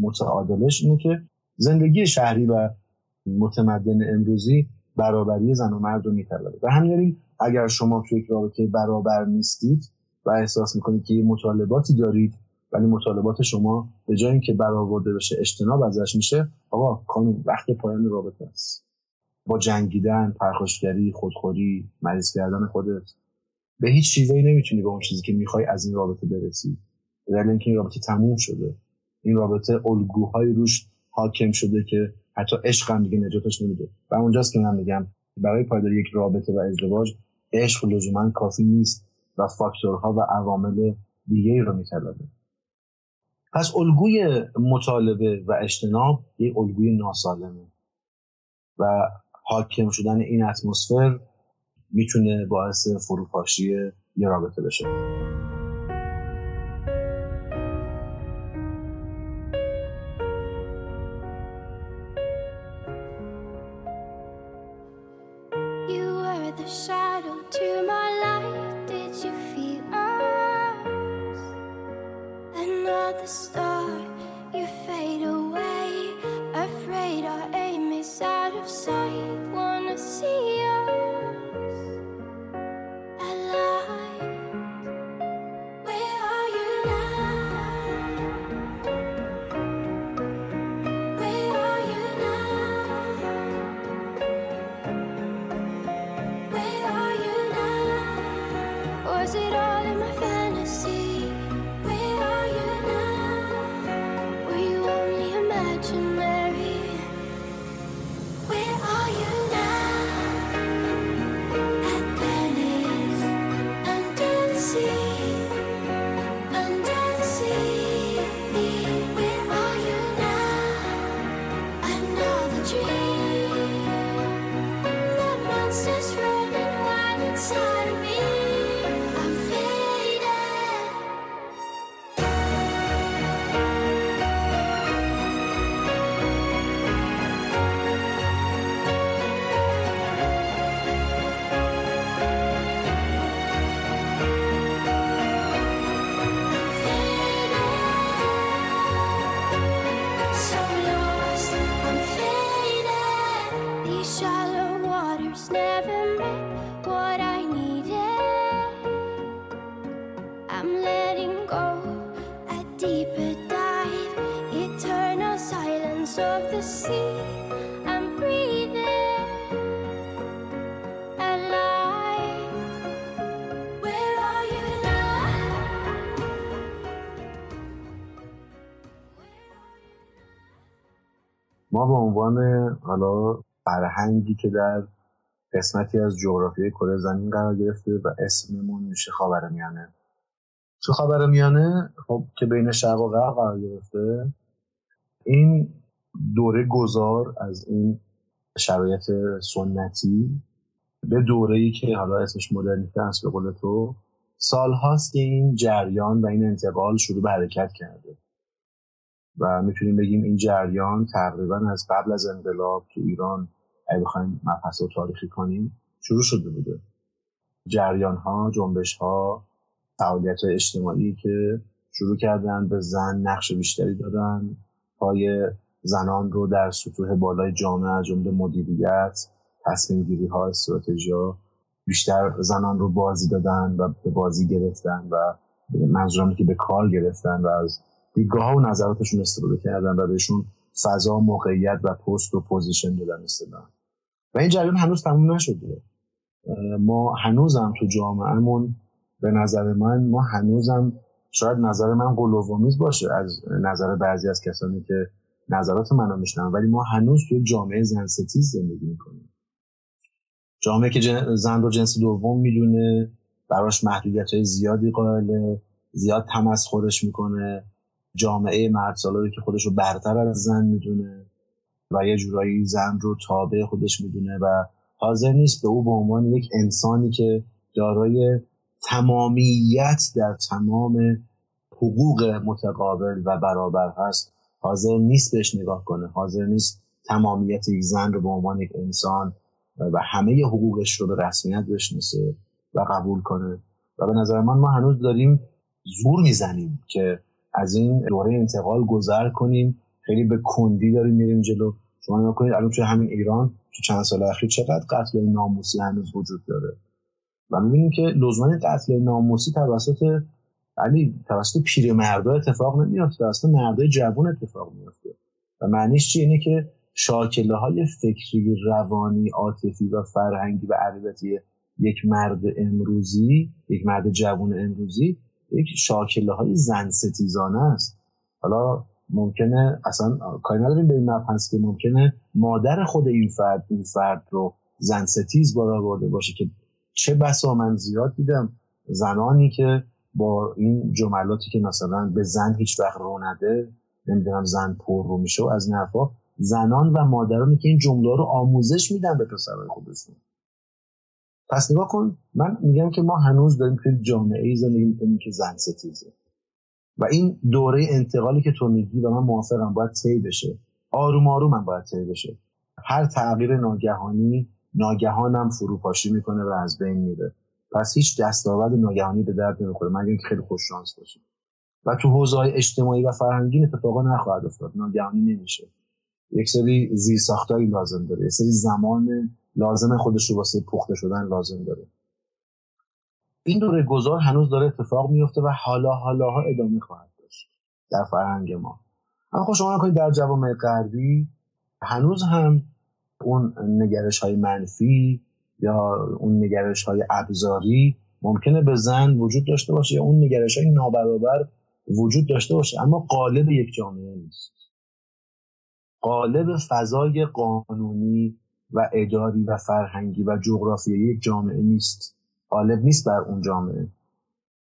متعادلش اینه که زندگی شهری و متمدن امروزی برابری زن و مرد رو میطلبه. و همین اگر شما توی یک رابطه برابر نیستید و احساس می‌کنید که یه مطالباتی دارید ولی مطالبات شما به جای اینکه برآورده بشه اجتناب ازش میشه آقا کانون وقت پایان رابطه است. با جنگیدن پرخاشگری خودخوری مریض کردن خودت. به هیچ چیزایی نمی‌تونی به اون چیزی که می‌خوای از این رابطه برسی. در اینکه این رابطه تموم شده. این رابطه الگوهای روش حاکم شده که حتی عشق هم دیگه نجاتش نمیده. و اونجاست که من میگم برای پایداری یک رابطه و ازدواج عشق لزوما کافی نیست و فاکتورها و عوامل دیگه رو میطلبه. پس الگوی مطالبه و اجتناب یک الگوی ناسالمه. و حاکم شدن این اتمسفر می‌تونه باعث فروپاشی یه رابطه بشه. عنوان حالا فرهنگی که در قسمتی از جغرافیای کره زمین قرار گرفته و اسممون میشه خاورمیانه. تو خاورمیانه؟ خب که بین شرق و غرب قرار گرفته. این دوره گذار از این شرایط سنتی به دوره ای که حالا اسمش مدرنیته است به قول تو سال هاست که این جریان و این انتقال شروع به حرکت کرده. و می‌تونیم بگیم این جریان تقریبا از قبل از انقلاب تو ایران اگه بخوایم مبحث رو تاریخی کنیم شروع شده بوده. جریان ها جنبش ها فعالیت اجتماعی که شروع کردن به زن نقش بیشتری دادن پای زنان رو در سطوح بالای جامعه از جمله مدیریت تصمیم گیری ها استراتژی ها بیشتر زنان رو بازی دادن و به بازی گرفتن و منظورم که به کار گرفتن و از دیدگاه و نظراتشون استفاده کردن و بهشون فضا موقعیت و پست و position دادن استدن و این جریان هنوز تموم نشده ما هنوزم تو جامعهمون به نظر من ما هنوزم شاید نظر من غلوآمیز باشه از نظر بعضی از کسانی که نظرات منو میشنون ولی ما هنوز توی جامعه زن ستیز زندگی می‌کنیم. جامعه که زن رو جنس دوم می‌دونه براش محدودیت های زیادی قائله زیاد تمسخرش می‌کنه. جامعه مرد سالاری که خودش رو برتر از زن می‌دونه و یه جورایی زن رو تابع خودش می‌دونه و حاضر نیست به او به عنوان یک انسانی که دارای تمامیت در تمام حقوق متقابل و برابر هست حاضر نیست بهش نگاه کنه حاضر نیست تمامیت یک زن رو به عنوان یک انسان و همه حقوقش رو به رسمیت بشناسه و قبول کنه. و به نظر من ما هنوز داریم زور می‌زنیم که از این دوره انتقال گذر کنیم. خیلی به کندی داریم میریم جلو. شما نگاه کنید الان توی همین ایران تو چند سال اخیر چقدر قتل ناموسی هنوز وجود داره؟ و می‌بینیم که لزوما قتل ناموسی توسط علی توسط پیرمردا اتفاق نمیافته توسط مردای جوان اتفاق میافته. و معنیش چیه اینه که شاکله های فکری روانی عاطفی و فرهنگی و عقیدتی یک مرد امروزی یک مرد جوان امروزی یک شاکله های زن ستیزانه است. حالا ممکنه اصلا کاری نداریم به این مبحث که ممکنه مادر خود این فرد این فرد رو زن ستیز بارا برده باشه که چه بسا من زیاد دیدم. زنانی که با این جملاتی که مثلا به زن هیچ وقت رو نده نمی‌دونم زن پر رو میشه از نفا زنان و مادرانی که این جمله رو آموزش میدن به پسرهای خودشون. پس نگاه کن من میگم که ما هنوز داریم توی جامعه ای زندگی می‌کنیم که زن ستیزه. و این دوره انتقالی که تو میگی و من موافقم باید طی بشه. آروم آروم من باید طی بشه. هر تغییر ناگهانی ناگهانم فروپاشی می‌کنه و از بین میره. پس هیچ دستاورد ناگهانی به درد نمی‌خوره. من که خیلی خوش شانس باشیم و تو حوزه اجتماعی و فرهنگی اتفاقا نخواهد افتاد. ناگهانی نمیشه. یک سری زیرساختایی لازم داره. یک سری زمان لازم خودش رو واسه پخته شدن لازم داره. این دوره گذار هنوز داره اتفاق میفته و حالا حالاها ادامه خواهد داشت در فرهنگ ما. اما خب شما نکنید در جوامع غربی هنوز هم اون نگرش های منفی یا اون نگرش های ابزاری ممکنه به زن وجود داشته باشه یا اون نگرش های نابرابر وجود داشته باشه اما قالب یک جامعه نیست. قالب فضای قانونی و اداری و فرهنگی و جغرافیایی یک جامعه نیست. قالب نیست بر اون جامعه.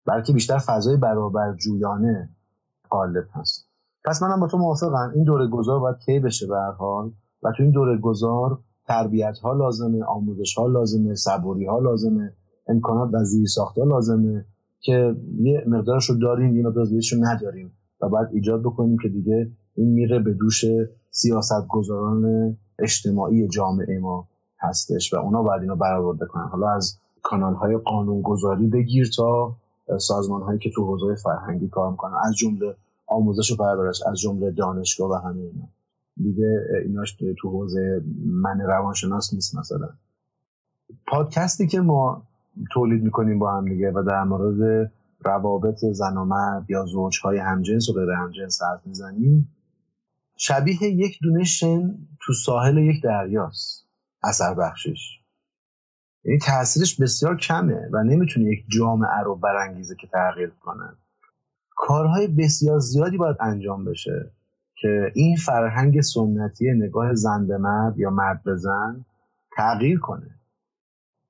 بلکه بیشتر فضای برابر جویانه قالب هست. پس منم با تو موافقم. این دوره گذار باید کی بشه به حال؟ و تو این دوره گذار تربیت ها لازمه آموزش ها لازمه صبوری ها لازمه امکانات و زیر ها لازمه که یه مقدارش رو داریم یه مقدار رو نداریم. و باید ایجاد بکنیم که دیگه این میره به دوش سیاست گذاران اجتماعی جامعه ما هستش و اونا باید اینو برآورده کنن. حالا از کانال های قانونگذاری بگیر تا سازمان هایی که تو حوزه فرهنگی کار می‌کنن. از جمله آموزش و پرورش از جمله دانشگاه و همه اینا. دیگه ایناش تو حوزه من روانشناس نیست مثلا. پادکستی که ما تولید می‌کنیم با هم دیگه و در مورد روابط زن و مرد یا زوجهای همجنس و غیر همجنس حرف می‌زنیم شبیه یک دونه شن تو ساحل یک دریاست اثر بخشش. یعنی تاثیرش بسیار کمه و نمی‌تونه یک جامعه رو برانگیزه که تغییر کنه. کارهای بسیار زیادی باید انجام بشه که این فرهنگ سنتی نگاه زن به مرد یا مرد به زن تغییر کنه.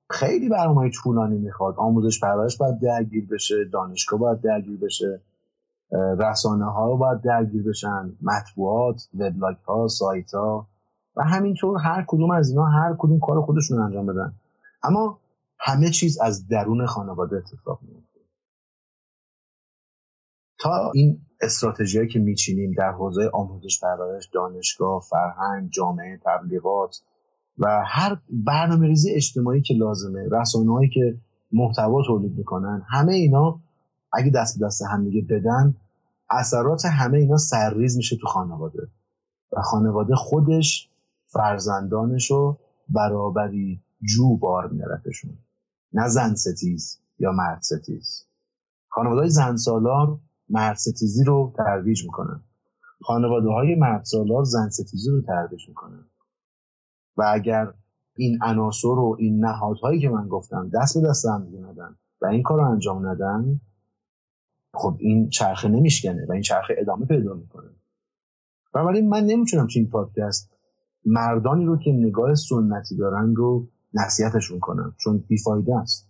خیلی برنامه طولانی می‌خواد. آموزش پرورش باید درگیر بشه دانشگاه باید درگیر بشه رسانه ها باید درگیر بشن مطبوعات وبلاگ ها سایت ها و همینطور هر کدوم از اینا هر کدوم کار خودشون انجام بدن. اما همه چیز از درون خانواده اتفاق میفته تا این استراتژی که میچینیم در حوزه آموزش پرورش دانشگاه فرهنگ جامعه تبلیغات و هر برنامه ریزی اجتماعی که لازمه رسانه هایی که محتوا تولید می‌کنن همه اینا اگه دست به دست همدیگه بدن اثرات همه اینا سرریز میشه تو خانواده. و خانواده خودش فرزندانش رو برابری جو بار میارتشون نه زن ستیز یا مرد ستیز. خانواده زن سالار مرد ستیزی رو ترویج می‌کنن. خانواده های مرد سالار زن ستیزی رو ترویج می‌کنن. و اگر این عناصر و این نهادهایی که من گفتم دست به دست هم ندن و این کار رو انجام ندن خب این چرخه نمیشکنه و این چرخه ادامه پیدا می‌کنه. بنابراین من نمی‌تونم تو این پادکست مردانی رو که نگاه سنتی دارن رو نصیحتشون کنم چون بیفایده است.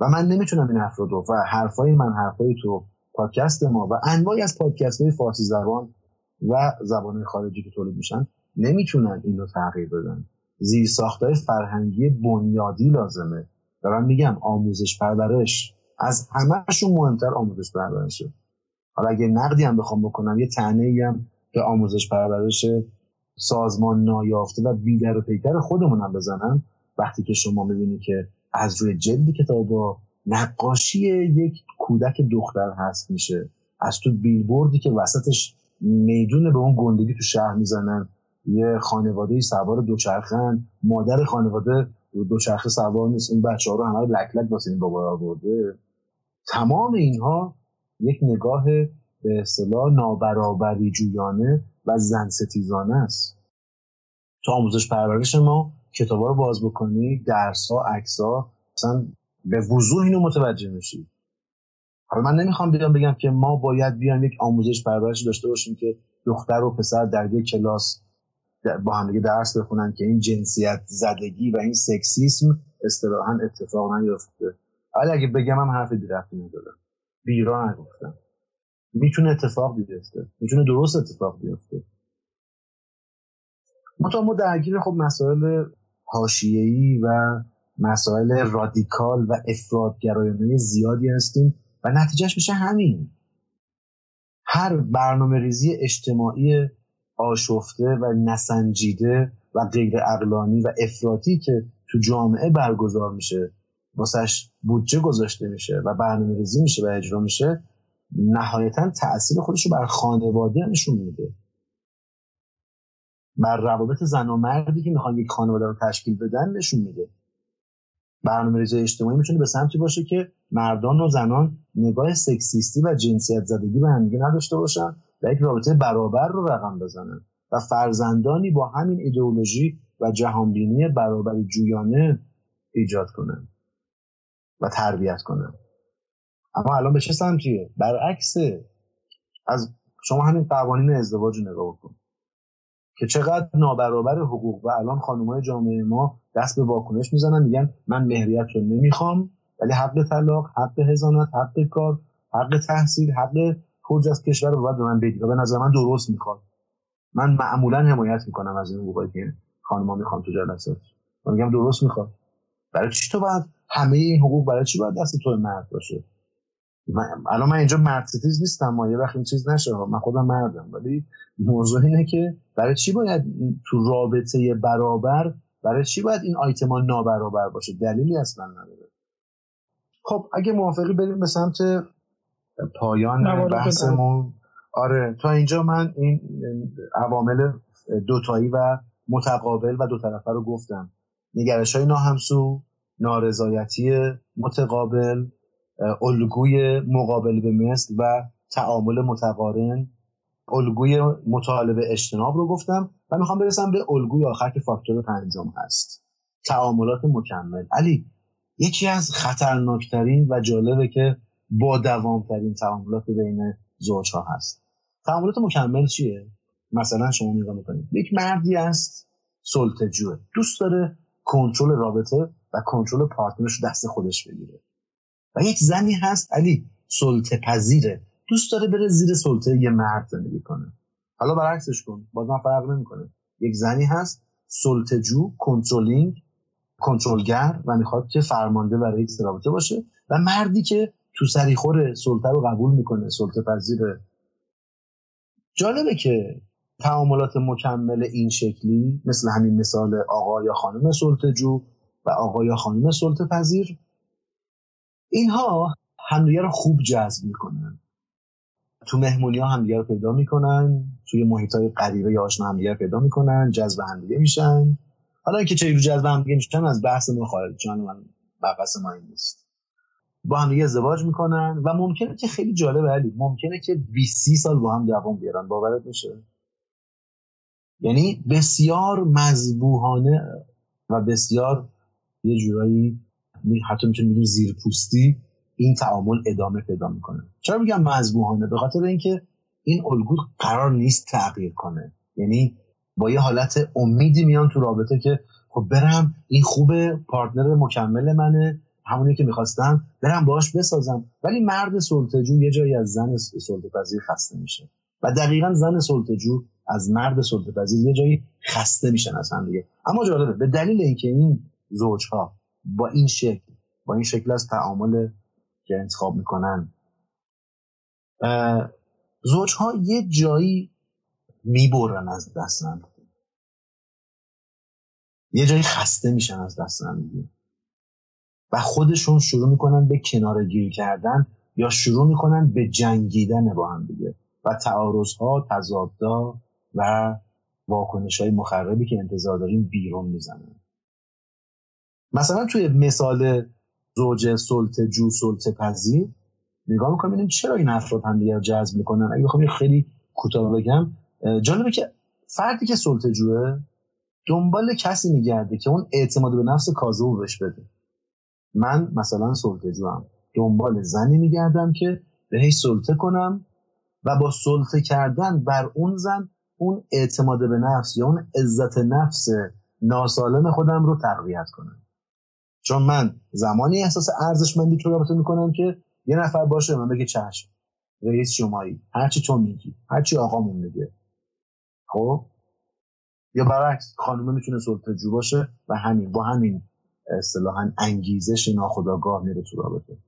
و من نمی‌تونم این افراد رو و حرفای من حرفای تو پادکست ما و انواعی از پادکست های فارسی زبان و زبان خارجی که تولید میشن نمی‌تونن این رو تغییر بدن. زیر ساختای فرهنگی بنیادی لازمه. دارم میگم آموزش پرورش. از همهشون مهمتر آموزش پرورشه. حالا اگه نقدی هم بخوام بکنم یه تنه ای هم به آموزش پرورش سازمان نایافته و بیدر و پیکر خودمون هم بزنم وقتی که شما می‌بینی که از روی جلد کتابا نقاشی یک کودک دختر هست میشه. از تو بیلبوردی که وسطش میدون به اون گندگی تو شهر می‌زنن. یه خانواده سوار دوچرخن. مادر خانواده دوچرخه سوار نیست. این بچه ها رو همه لک لک واسه این بابا آورده. تمام اینها یک نگاه به اصطلاح نابرابری جویانه و زن ستیزانه است. تو آموزش پرورش ما کتابا رو باز بکنی درس ها عکس ها اصلا به وضوح اینو متوجه میشی. حالا من نمی‌خوام بیام بگم که ما باید بیام یک آموزش پرورش داشته باشیم که دختر و پسر در یک کلاس با هم درس بخونن که این جنسیت زدگی و این سکسیسم اصطلاحا اتفاق نیفته ولی اگه بگم هم حرف دیرفتی ندارم. بیرا نگفتم. می‌تونه اتفاق بیفته. می‌تونه درست اتفاق بیفته. ما تا ما درگیر خب مسائل حاشیه‌ای و مسائل رادیکال و افرادگرایانه زیادی هستیم و نتیجهش میشه همین. هر برنامه ریزی اجتماعی آشفته و نسنجیده و غیر اقلانی و افراطی که تو جامعه برگزار میشه واسش بودجه گذاشته میشه و برنامه ریزی میشه و اجرا میشه نهایتا تاثیر خودش رو بر خانواده نشون میده. بر روابط زن و مردی که می‌خوان یک خانواده رو تشکیل بدن نشون میده. برنامه ریزی اجتماعی می‌تونه به سمتی باشه که مردان و زنان نگاه سکسیستی و جنسیت زدگی به همدیگه نداشته باشن و یک رابطه برابر رو رقم بزنن و فرزندانی با همین ایدئولوژی و جهانبینی برابری جویانه ایجاد کنن و تربیت کنه اما الان به چه سمتیه برعکسه. از شما همین قوانین ازدواج رو نگاه کن. که چقدر نابرابر حقوق. و الان خانمای جامعه ما دست به واکنش می‌زنن. میگن من مهریت رو نمی‌خوام ولی حق طلاق حق هزانت حق کار حق تحصیل حق خروج از کشور رو باید به من بدید و به نظر من درست می‌خواد. من معمولا حمایت می‌کنم از این حقوقی که خانم‌ها می‌خوان تو جلسات من میگم درست می‌خواد. برای چی تو باید همه این حقوق برای چی باید دست تو مرد باشه؟ من الان من اینجا مرد ستیز نیستم ما یه وقت این چیز نشه من خودم مردم. ولی موضوع اینه که برای چی باید تو رابطه برابر برای چی باید این آیتما نابرابر باشه؟ دلیلی اصلا نداره. خب اگه موافقی بریم به سمت پایان بحثمون. آره تا اینجا من این عوامل دوتایی و متقابل و دو طرفه رو گفتم. نگرش های ناهمسو نارضایتی متقابل الگوی مقابل به مثل و تعامل متقارن الگوی مطالبه اجتناب رو گفتم و می‌خوام برسم به الگوی آخر که فاکتور پنجم هست. تعاملات مکمل. علی یکی از خطرناکترین و جالبه که با دوامترین تعاملات بین زوجها هست. تعاملات مکمل چیه؟ مثلا شما نگاه می‌کنید. یک مردی است سلطجوه دوست داره کنترل رابطه و کنترل پارتنرش دست خودش بگیره. و یک زنی هست. علی سلطه پذیره. دوست داره بره زیر سلطه یه مرد زندگی کنه. حالا برعکسش کن. بازم فرق نمی‌کنه. یک زنی هست. سلطجو کنترلینگ کنترلگر و می‌خواد که فرمانده برای یک رابطه باشه و مردی که تو سریخور سلطه رو قبول می‌کنه سلطه پذیره جالبه که تعاملات مکمل این شکلی مثل همین مثال آقا یا خانم سلطجو و آقا یا خانم سلطه پذیر اینها همدیگه رو خوب جذب می‌کنن. تو مهمونی ها همدیگه رو پیدا می‌کنن توی محیط های قریبه یا آشنا همدیگه رو پیدا می‌کنن جذب همدیگه میشن. حالا اینکه چه جذب همدیگه میشن از بحث ما خارج چون من بحث ما این نیست. با همدیگه ازدواج می‌کنن و ممکنه که خیلی جالبه علی ممکنه که 20 سال با هم دوام بیارن. باورت میشه؟ یعنی بسیار مذبوحانه و بسیار یه جورایی حتی می‌تونیم بگیم زیر پوستی این تعامل ادامه پیدا می‌کنه. چرا میگم مذبوحانه؟ به خاطر اینکه این الگو قرار نیست تغییر کنه. یعنی با یه حالت امیدی میان تو رابطه که خب برم این خوبه پارتنر مکمل منه همونی که می‌خواستم برم باش بسازم. ولی مرد سلطجو یه جایی از زن سلطه خسته میشه. و دقیقا زن سلطجو از مرد سلطه یه جایی خسته میشن از هم دیگه. اما جالبه به دلیل اینکه این زوجها با این شکل با این شکل از تعامل که انتخاب می‌کنن. زوجها یه جایی می‌برن از دست هم یه جایی خسته میشن از دست هم و خودشون شروع می‌کنن به کنار گیر کردن یا شروع می‌کنن به جنگیدن با هم دیگه. و تعارض ها تضادها و واکنش های مخربی که انتظار داریم بیرون می‌زنن. مثلا توی مثال زوج سلطه جو سلطه پذیر نگاه می‌کنم ببینیم چرا این افراد هم دیگر جذب می‌کنن. اگه بخوام خیلی کوتاه بگم جالبه که فردی که سلطه جوه دنبال کسی میگرده که اون اعتماد به نفس کاذب بهش بده. من مثلا سلطه جوام. دنبال زنی میگردم که بهش سلطه کنم و با سلطه کردن بر اون زن اون اعتماد به نفس یا اون عزت نفس ناسالم خودم رو تقویت کنم. چون من زمانی احساس ارزشمندی تو رابطه می‌کنم که یه نفر باشه من بگه چشم. رئیس شمایی. هرچی تو میگی. هرچی آقامون میگه. خب؟ یا برعکس خانومه می‌تونه سلطه باشه و همین با همین اصطلاحا انگیزش ناخداگاه میره تو رابطه.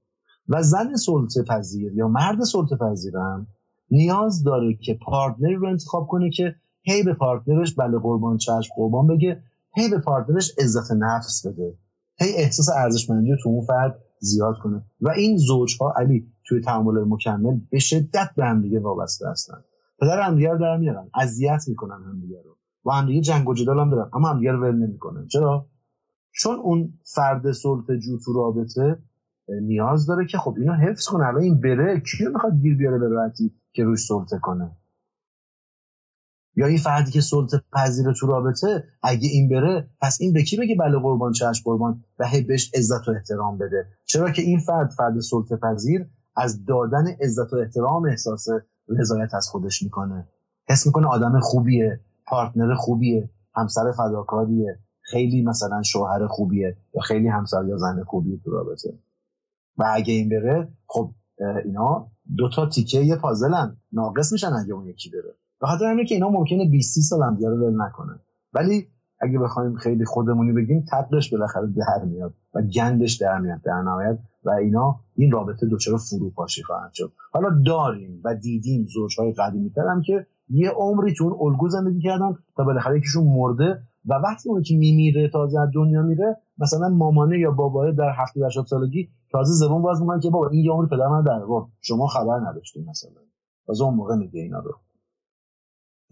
و زن سلطه پذیر یا مرد سلطه پذیرم نیاز داره که پارتنری رو انتخاب کنه که هی به پارتنرش بله قربان چشم قربان بگه هی به پارتنرش عزت نفس بده. هی احساس ارزشمندی تو اون فرد زیاد کنه. و این زوجها علی توی تعامل مکمل به شدت به همدیگه وابسته هستن. پدر همدیگه رو در میارن. اذیت می‌کنن همدیگه رو. و همدیگه جنگ و جدال هم دارن. اما همدیگه رو ول نمی‌کنن. چرا؟ چون اون فرد سلطه جو تو رابطه نیاز داره که خب اینو حفظ کنه. الان این بره کیو می‌خواد گیر بیاره به که روش سلطه کنه؟ یا این فردی که سلطه پذیر تو رابطه اگه این بره پس این به کی بگه بله قربان چشم قربان و هی بهش عزت و احترام بده؟ چرا که این فرد فرد سلطه پذیر از دادن عزت و احترام احساس رضایت از خودش می‌کنه. حس می‌کنه آدم خوبیه پارتنر خوبیه همسر فداکاریه خیلی مثلا شوهر خوبیه یا خیلی همسر یا زن خوبیه تو رابطه. و اگه این بره خب اینا دو تا تیکه یه پازلن. ناقص میشن اگه اون یکی بره. به خاطر همینه که اینا ممکنه 20 سال هم دیگه رو نکنن. ولی اگه بخوایم خیلی خودمونی بگیم تقلش بالاخره در میاد و گندش در میاد در نهایت و اینا این رابطه دچار فروپاشی خواهند شد. حالا داریم و دیدیم زوجهای قدیمی هم که یه عمری تو اون الگو زندگی کردن تا بالاخره یکیشون مرده و وقتی اون که میمیره تازه از دنیا میره مثلا مامانه یا باباه در 70 80 سالگی تازه زبون باز می‌کنه که بابا این یه عمر پدر من در شما خبر نداشتین مثلا. تازه اون موقع میگه اینا رو.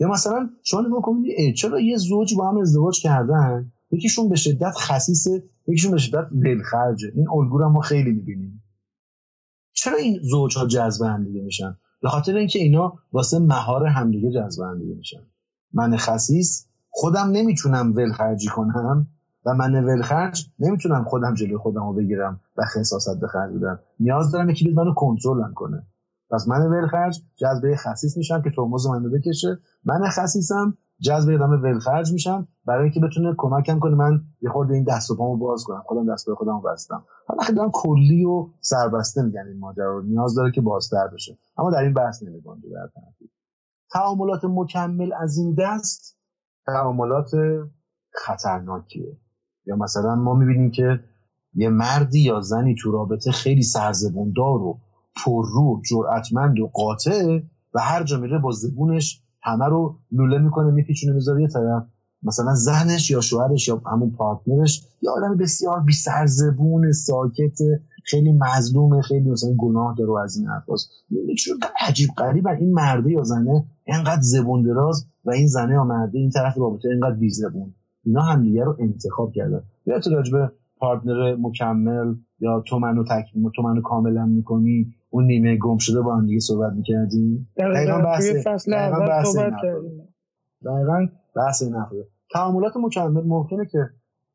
یا مثلا شما نگاه کنید چرا یه زوج با هم ازدواج کردن؟ یکیشون به شدت خصیصه یکیشون به شدت دلخرجه. این الگو ما خیلی می‌بینیم. چرا این زوج ها جذب هم دیگه میشن؟ به خاطر اینکه اینا واسه مهار همدیگه جذب هم دیگه میشن. من خصیص خودم نمی‌تونم ولخرجی کنم و من ولخرج نمی‌تونم خودم جلوی خودم رو بگیرم و خصاصت به خرج بدم. نیاز دارم یکی منو کنترلم کنه. پس من ولخرج جذبه خصیص میشم که ترمز منو بکشه. من خصیصم جذب آدم ولخرج میشم برای اینکه بتونه کمکم کنه من یه خورده این دست و پامو باز کنم. خودم دست به خودم بستم. حالا خیلی کلی و سربسته میگن این ماجرا رو. نیاز داره که بازتر بشه. اما در این بحث نمیگنجه در تعاملات مکمل از این دست تعاملات خطرناکیه. یا مثلا ما می‌بینیم که یه مردی یا زنی تو رابطه خیلی سرزبوندار و پررو جرأتمند و قاطع و هر جا با زبونش همه رو لوله می‌کنه میپیچونه می‌ذاره یه طرف. مثلا زنش یا شوهرش یا همون پارتنرش یه آدم بسیار بی سرزبون ساکت خیلی مظلومه خیلی مثلا گناه داره از این حرفاست. چون عجیب غریب این مرده یا زنه اینقدر زبون دراز و این زنه یا مرده این طرف رابطه اینقدر بی زبون. اینا هم دیگه رو انتخاب کردن. یا تو راجبه پارتنر مکمل یا تو منو تک تو منو کاملا می‌کنی اون نیمه گم شده با هم دیگه صحبت می‌کردیم؟ دقیقا بحث دقیقا بحث این تعاملات مکمل ممکنه که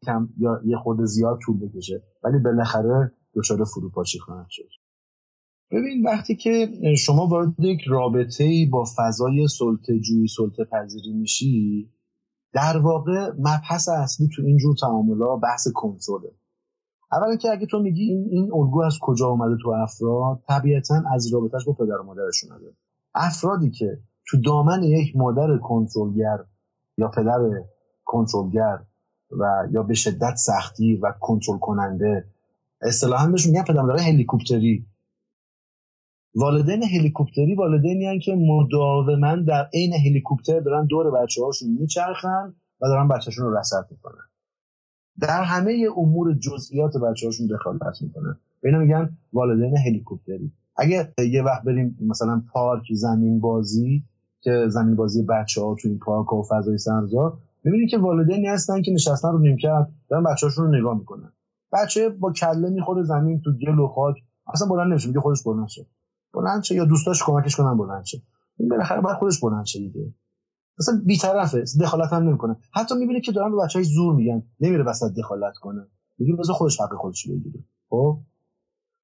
کم یا یه خورده زیاد طول بکشه ولی بالاخره دچار فروپاشی خواهد شد. ببین وقتی که شما وارد یک رابطه ای با فضای سلطه جویی سلطه پذیری میشی در واقع مبحث اصلی تو این جور تعاملا بحث کنترله. اولا که اگه تو میگی این این الگو از کجا اومده تو افراد طبیعتا از رابطهش با پدر و مادرشون اومده. افرادی که تو دامن یک مادر کنترلگر یا پدر کنترلگر و یا به شدت سختی و کنترل کننده اصطلاحا بهشون میگن پدر مادر هلیکوپتری. والدین هلیکوپتری والدینی که مداوما در عین هلیکوپتر دارن دور بچه هاشون میچرخن و دارن بچهشون رو رسد می‌کنن. در همه امور جزئیات بچه هاشون دخالت می‌کنن. اینا میگن والدین هلیکوپتری. اگه یه وقت بریم مثلا پارک زمین بازی که زمین بازی بچه ها تو پارک و فضای سرزا می‌بینید که والدینی هستن که نشستن رو نیمکت دارن بچه‌هاشون رو نگاه می‌کنن. بچه با کله می‌خوره زمین تو گل و خاک اصلا بلند نمیشه میگه خودش بلند شه. بلند شه یا دوستاش کمکش کنن بلند شه. این بالاخره باید خودش بلند شه دیگه. اصلا بیطرفه دخالت هم نمی‌کنه. حتی می‌بینه که دارن به بچهای زور میگن نمیره وسط دخالت کنه. میگه بذار خودش حق خودش بگیره. خب؟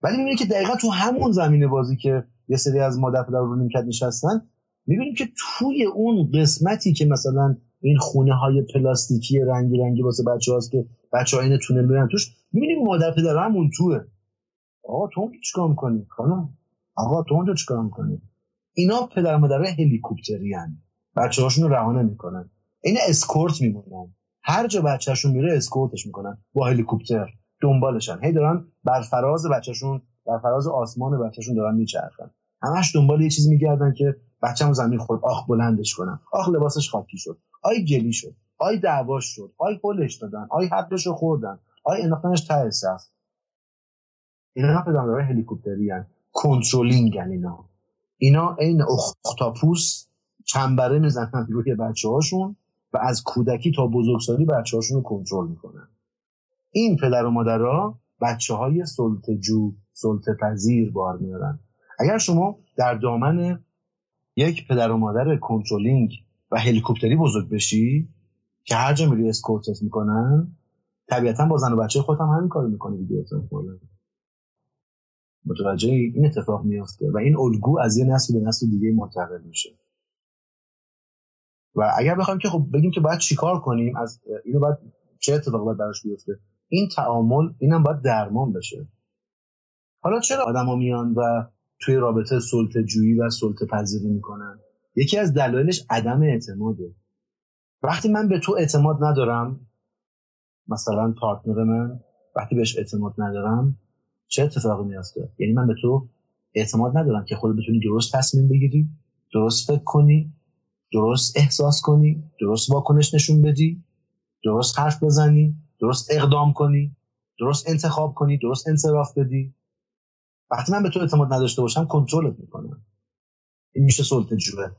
ولی می‌بینه که دقیقا تو همون زمینه بازی که یه سری از مادر پدر رو نیمکت نشستن می‌بینیم که توی اون قسمتی که مثلا این خونه های پلاستیکی رنگی رنگی واسه بچه هاست که بچه ها اینه تونل میرن توش می‌بینیم مادر پدر همون توه. آقا تو اونجا چیکار می‌کنی؟ خانم؟ آقا تو اونجا چیکار می‌کنی؟ اینا پدر مادر هلیکوپتری هن. بچه هاشون رو رها نمی‌کنن. عین اسکورت میمونن. هر جا بچهشون میره اسکورتش می‌کنن. با هلیکوپتر. دنبالشن. هی دارن بر فراز بچهشون بر فراز آسمان بچهشون دارن میچرخن. همش دنبال یه چیزی میگردن که بچه‌مو زمین خورد. آخ بلندش کنم. آخ لباسش خاکی شد. آی گلی شد. آی دعواش شد. آی هلش دادن. آی حقش رو خوردن. آی انداختنش ته صف اینا پدرمادرای هلیکوپتری هن. controlling اینا. اینا عین اختاپوس چنبره می‌زنن روی بچه هاشون و از کودکی تا بزرگسالی بچه هاشون رو کنترل می‌کنن. این پدر و مادرها بچه های سلطه جو سلطه پذیر بار میارن اگر شما در دامن یک پدر و مادر controlling و هلیکوپتری بزرگ بشی که هر جا میری اسکورتت می‌کنن طبیعتا با زن و بچه خودت هم همین کارو می‌کنی دیگه. متوجه این اتفاق میافته و این الگو از یه نسل به نسل دیگه منتقل میشه. و اگر بخوایم که خب بگیم که باید چیکار کنیم از اینو باید چه اتفاقی باید براش بیفته؟ این تعامل اینم باید درمان بشه. حالا چرا آدما میان و توی رابطه سلطه جویی و سلطه پذیری می‌کنن؟ یکی از دلایلش عدم اعتماده. وقتی من به تو اعتماد ندارم مثلا پارتنر من وقتی بهش اعتماد ندارم چه اتفاقی میافته؟ یعنی من به تو اعتماد ندارم که خود بتونی درست تصمیم بگیری درست فکر کنی درست احساس کنی درست واکنش نشون بدی درست حرف بزنی درست اقدام کنی درست انتخاب کنی درست انصراف بدی. وقتی من به تو اعتماد نداشته باشم کنترلت می‌کنم. این میشه سلطه جوه.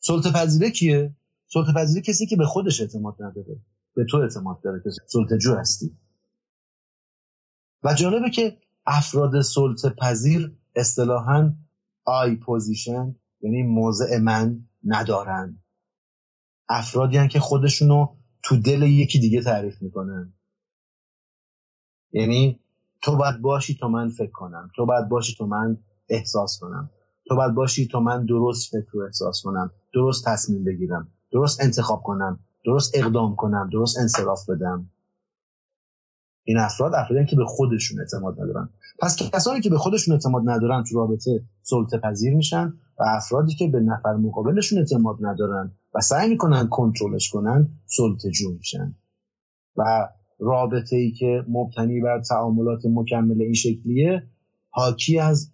سلطه پذیره کیه؟ سلطه پذیره کسی که به خودش اعتماد نداره. به تو اعتماد داره که سلطه جو هستی. و جالبه که افراد سلطه پذیر اصطلاحا I position یعنی موضع من ندارن. افرادی که خودشونو تو دل یکی دیگه تعریف می‌کنن. یعنی تو باید باشی تا من فکر کنم. تو باید باشی تا من احساس کنم. تو باید باشی تا من درست فکر و احساس کنم. درست تصمیم بگیرم. درست انتخاب کنم. درست اقدام کنم. درست انصراف بدم. این افراد افرادی که به خودشون اعتماد ندارن. پس کسانی که به خودشون اعتماد ندارن تو رابطه سلطه پذیر میشن و افرادی که به نفر مقابلشون اعتماد ندارن و سعی می‌کنن کنترلش کنن سلطه جو میشن. و رابطه ای که مبتنی بر تعاملات مکمل این شکلیه حاکی از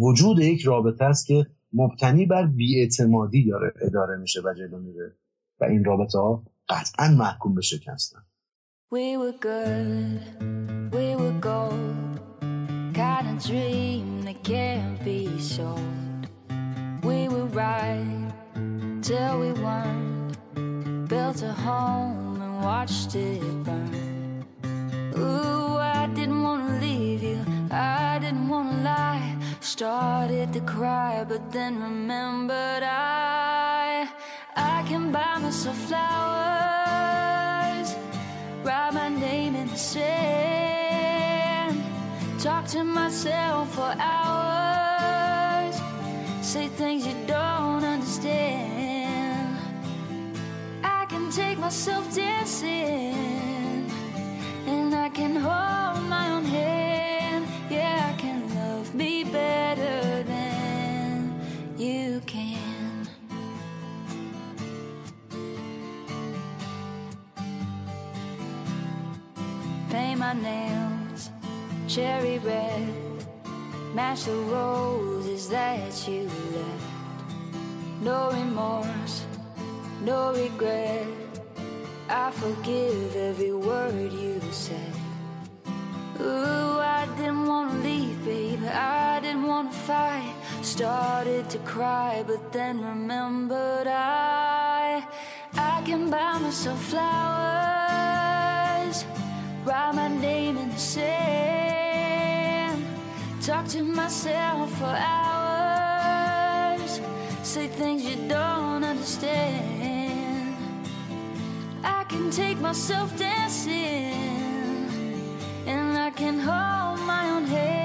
وجود یک رابطه است که مبتنی بر بیاعتمادی داره اداره میشه و جلو میره. و این رابطه ها قطعا محکوم به شکستن We were good, we were gold, kind of dream that can't be sold. We were right till we weren't, built a home and watched it burn. Ooh, I didn't wanna leave you, I didn't wanna lie. Started to cry, but then remembered I, I can buy myself flowers talk to myself for hours, say things you don't understand. I can take myself dancing, and I can hold my nails cherry red, match the roses that you left. No remorse, no regret. I forgive every word you said. Ooh, I didn't wanna leave, baby. I didn't wanna fight. Started to cry, but then remembered I I can buy myself flowers write my name in the sand, talk to myself for hours, say things you don't understand. I can take myself dancing, and I can hold my own hand.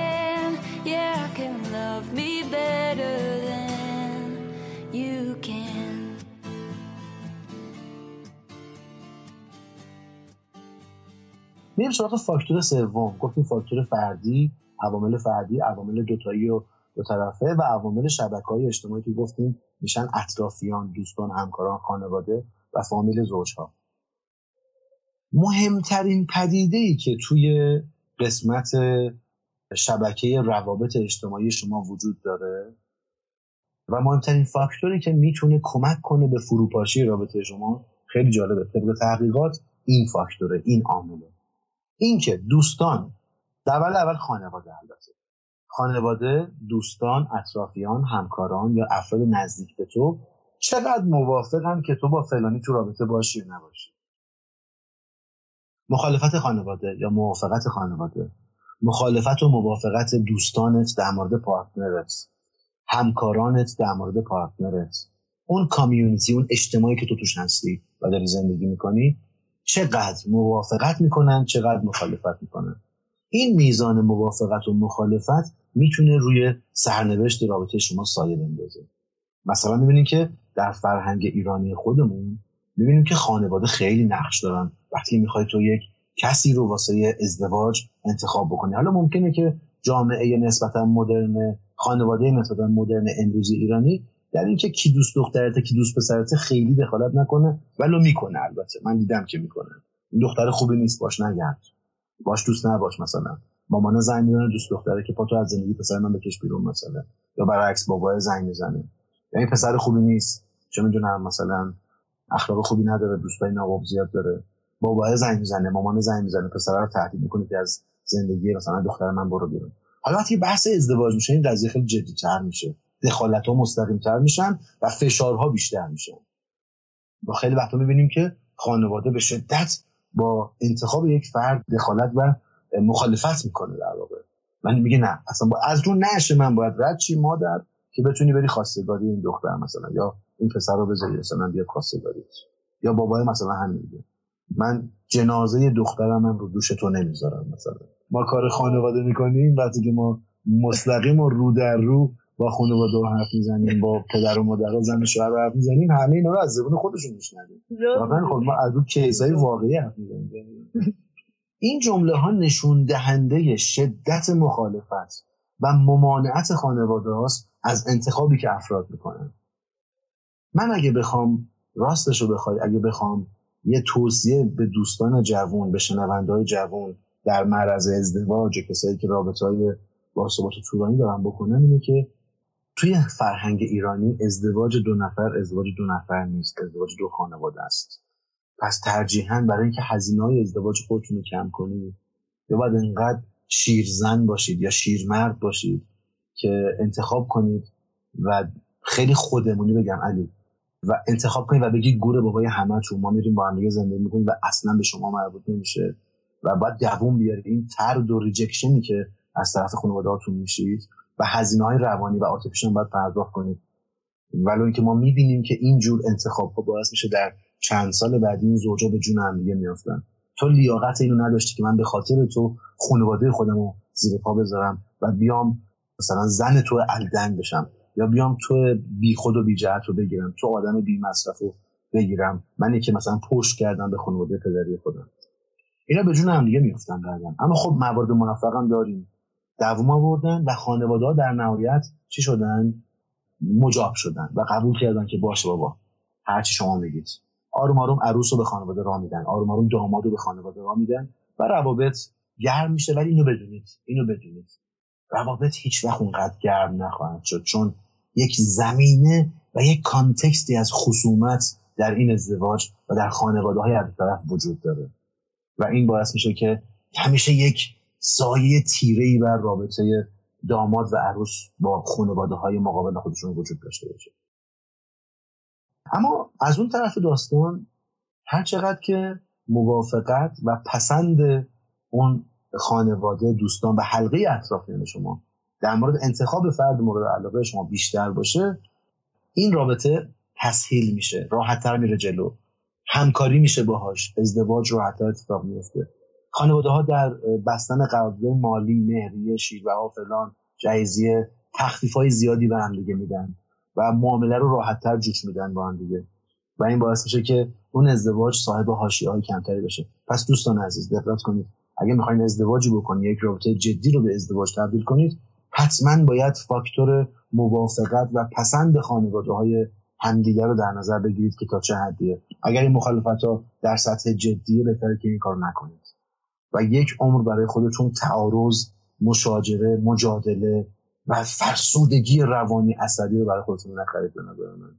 میریم سراغ فاکتور سوم. گفتیم فاکتور فردی عوامل فردی عوامل دوتایی و دو طرفه و عوامل شبکه های اجتماعی که گفتیم میشن اطرافیان دوستان همکاران خانواده و فامیل زوجها. مهمترین پدیده ای که توی قسمت شبکه روابط اجتماعی شما وجود داره و مهمترین فاکتوری که می‌تونه کمک کنه به فروپاشی رابطه شما خیلی جالبه طبق تحقیقات این فاکتوره این عامله. اینکه دوستان اول اول خانواده البته خانواده دوستان اطرافیان همکاران یا افراد نزدیک به تو چقدر موافقن که تو با فلانی تو رابطه باشی یا نباشی؟ مخالفت خانواده یا موافقت خانواده؟ مخالفت و موافقت دوستانت در مورد پارتنرت. همکارانت در مورد پارتنرت. اون کامیونیتی اون اجتماعی که تو توش هستی و داری زندگی می‌کنی چقدر موافقت می‌کنن چقدر مخالفت می‌کنن. این میزان موافقت و مخالفت می‌تونه روی سرنوشت رابطه شما سایه بندازه. مثلا می‌بینیم که در فرهنگ ایرانی خودمون می‌بینیم که خانواده خیلی نقش دارن. وقتی می‌خوای تو یک کسی رو واسه ازدواج انتخاب بکنی حالا ممکنه که جامعه نسبتا مدرن خانواده نسبتا مدرن امروزی ایرانی در اینکه کی دوست دخترته کی دوست پسرته خیلی دخالت نکنه. ولو می‌کنه البته. من دیدم که می‌کنه. این دختر خوبی نیست باش نگرد. باش دوست نباش مثلا. مامان زنگ می‌زنه دوست دختره که پاتو از زندگی پسر من بکش بیرون مثلا. یا برعکس بابا زنگ می‌زنه. یعنی پسر خوبی نیست. چه می‌دونم مثلا اخلاق خوبی نداره دوستای ناقاب زیاد داره. بابا زنگ می‌زنه مامان زنگ می‌زنه پسر رو تهدید می‌کنه که از زندگی مثلا دختر من برو بیرون. حالا وقتی بحث ازدواج میشه این قضیه خیلی جدی تر میشه. دخالت ها مستقیم تر میشن و فشارها بیشتر میشن. با خیلی وقتا می‌بینیم که خانواده به شدت با انتخاب یک فرد دخالت و مخالفت می‌کنه در واقع. من میگه نه اصلا با از رو نشه من باید رد چی مادر که بتونی بری خواستگاری این دختر مثلا یا این پسر رو بذاری مثلا بیاد خواستگاری یا بابای مثلا همین میگه. من جنازه دخترم من رو دوش تو نمی‌ذارم مثلا. ما کار خانواده می‌کنیم وقتی که ما مستقیم و رو در رو با خانواده حرف می‌زنیم با پدر و مادر زن شوهر حرف می‌زنیم همه اینا رو از زبون خودشون میشنویم. واقعا خود ما از رو کیسای واقعی حرف می‌زنیم. این جمله ها نشون دهنده شدت مخالفت و ممانعت خانواده هاست از انتخابی که افراد می‌کنن. من اگه بخوام راستش رو بخوای اگه بخوام یه توصیه به دوستان جوون به شنونده جوون در معرض ازدواج کسایی که رابطه های با ثبات طولانی دارن بکنن اینه که توی فرهنگ ایرانی ازدواج دو نفر ازدواج دو نفر نیست ازدواج دو خانواده است. پس ترجیحاً برای اینکه هزینه های ازدواج خودتون رو کم کنید یا باید انقدر شیرزن باشید یا شیرمرد باشید که انتخاب کنید و خیلی خودمونی بگم علی و انتخاب کنید و بگید گور بابای همه چون ما میریم با هم زندگی می‌کنیم و اصلا به شما مربوط نمیشه و باید دووم بیارید. این ترد و ریجکشنی که از طرف خانواده میشید و هزینه های روانی و عاطفیشون باید پرداخت کنید ولو اینکه ما می‌بینیم که این جور انتخاب ها باعث میشه در چند سال بعدی این زوجا به جون هم دیگه میافتن. تو لیاقت اینو نداشتی که من به خاطر تو خانواده خودم رو زیر پا بذارم و بیام مثلا زن تو الدنگ بشم یا بیام تو بی خود و بی جهت رو بگیرم تو آدم بی مصرف رو بگیرم. منی که مثلا پشت کردم به خانواده پدری خودم. اینا به جون هم دیگه میافتن بعدن اما خب موارد موفقم داریم. دووم آوردن و خانواده ها در نهایت چی شدن؟ مجاب شدن و قبول کردن که باشه بابا هرچی شما میگید. آروم آروم عروس رو به خانواده را میدن آروم آروم داماد رو به خانواده را میدن و روابط گرم میشه ولی اینو بدونید اینو بدونید. روابط هیچ وقت اونقدر گرم نخواهد شد چون یک زمینه و یک کانتکستی از خصومت در این ازدواج و در خانواده های طرف وجود داره. و این باعث میشه که همیشه یک سایه تیره بر رابطه داماد و عروس با خانواده های مقابل خودشون وجود داشته باشه. اما از اون طرف داستان هر چقدر که موافقت و پسند اون خانواده دوستان و حلقه اطرافیان شما در مورد انتخاب فرد مورد علاقه شما بیشتر باشه این رابطه تسهیل میشه راحتتر میره جلو همکاری میشه باهاش ازدواج راحتتر اتفاق میفته خانواده ها در بستن قرارداد مالی مهریه شیربه ها فلان جایزیه تخفیف های زیادی به هم دیگه میدن و معامله رو راحتتر جوش میدن با هم دیگه. و این باعث میشه که اون ازدواج صاحب حاشیه های کمتری بشه. پس دوستان عزیز دقت کنید. اگه می‌خواین ازدواجی بکنید یک رابطه جدی رو به ازدواج تبدیل کنید حتما باید فاکتور موافقت و پسند خانواده های همدیگه رو در نظر بگیرید که تا چه حدیه. اگر این مخالفت ها در سطح جدی بهتره که این کار نکنید. و یک عمر برای خودتون تعارض مشاجره مجادله و فرسودگی روانی عصبی رو برای خودتون نخرید به نظر من.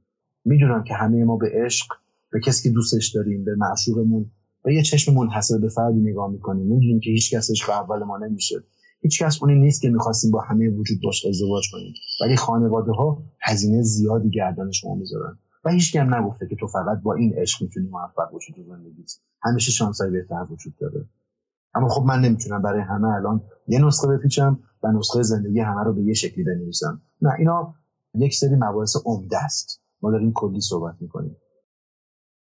می‌دونم که همه ما به عشق به کسی که دوستش داریم به معشوقمون به یه چشم منحصر به فردی نگاه می‌کنیم. می‌دونیم که هیچ کس عشق اول ما نمیشه. هیچ کس اونی نیست که می‌خواستیم با همه وجود باش ازدواج کنیم. ولی خانواده ها هزینه زیادی گردن شما می‌ذارن. و هیچ هم نگفته که تو فقط با این عشق می‌تونی موفق باشی تو زندگیت. همیشه شانسای بهتر وجود داره. اما خب من نمی‌تونم برای همه الان یه نسخه بپیچم و نسخه زندگی همه رو به یه شکلی بنویسم. نه اینا یک سری مباحث عمده است. ما داریم کلی صحبت می‌کنیم.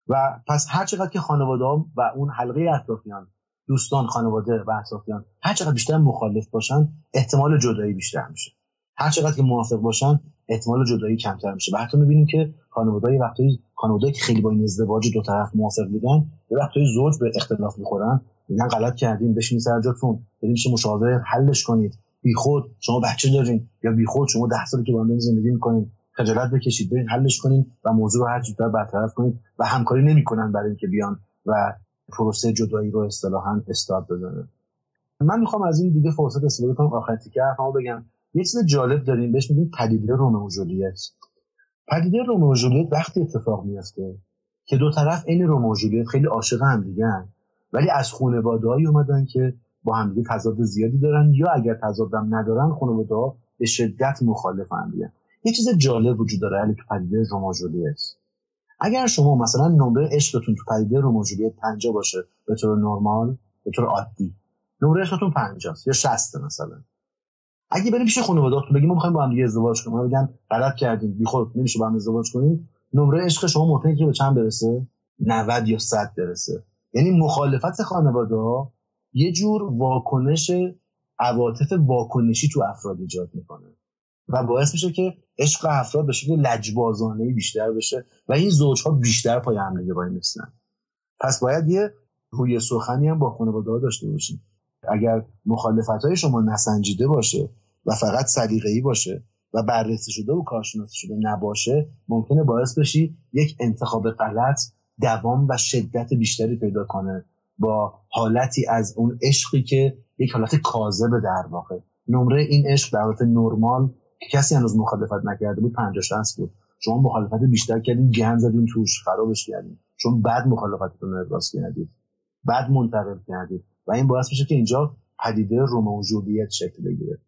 و پس هر چقدر که خانواده و اون حلقه اطرافیان دوستان خانواده و اطرافیان هر چقدر بیشتر مخالف باشن احتمال جدایی بیشتر میشه. هر چقدر که موافق باشن احتمال جدایی کمتر میشه. و حتی می‌بینیم که خانواده وقتی خانواده که خیلی با این ازدواج دو طرف موافق بودن یه وقتی زوج به اختلاف می‌خورن میگن غلط کردیم بشین سر جاتون بریم چه مشاوره حلش کنید. بیخود شما بچه دارین یا بیخود شما ده سالی که با هم زندگی می‌کنین خجالت بکشید برین حلش کنین و موضوع رو هر زودتر برطرف کنید و همکاری نمی‌کنن برای اینکه بیان و پروسه جدایی رو اصطلاحا استارت بزنن من می‌خوام از این دیگه فرصت استفاده کنم آخر تیکه حرفمو بگم. یه چیز جالب داریم بهش میگیم پدیده رومئو جولیت. پدیده رومئو جولیت وقتی اتفاق میفته که دو طرف عین رومئو جولیت خیلی عاشق هم دیگن ولی از خانواده‌ای اومدن که با همدیگه تضاد زیادی دارن یا اگر تضادم ندارن خانواده به شدت مخالف هم دیگه. یه چیز جالب وجود داره علی تو پدیده جولیت. اگر شما مثلا نمره عشقتون تو پدیده رومئو جولیت 50 باشه به طور نرمال به طور عادی. نمره عشقتون 50 یا 60 مثلا. اگه بریم پیش خانواده‌تون بگیم ما می‌خوایم با هم دیگه ازدواج کنیم. بگن غلط کردیم. بیخود نمیشه با هم ازدواج کنیم. نمره عشق شما ممکنه که به چند برسه؟ 90 یا 100 برسه. یعنی مخالفت خانواده ها یه جور واکنش عواطف واکنشی تو افراد ایجاد می‌کنه. و باعث میشه که عشق افراد به شکل لجبازانه بیشتر بشه و این زوجها بیشتر پای هم دیگه وای پس باید یه روی سخنی هم با خانواده ها داشته باشیم. اگر مخالفت های شما نسنجیده باشه و فقط سلیقه‌ای باشه و بررسی شده و کارشناسی شده نباشه ممکنه باعث بشی یک انتخاب غلط دوام و شدت بیشتری پیدا کنه با حالتی از اون عشقی که یک حالت کاذب در واقع. نمره این عشق در حالت نرمال که کسی هنوز مخالفت نکرده بود 50 60 بود. شما مخالفت بیشتر کردین گند زدین توش خرابش کردین. چون بعد مخالفتتون رو ابراز کردید. بعد منتقل کردید. و این باعث میشه که اینجا پدیده رومئو و جولیت شکل بگیره.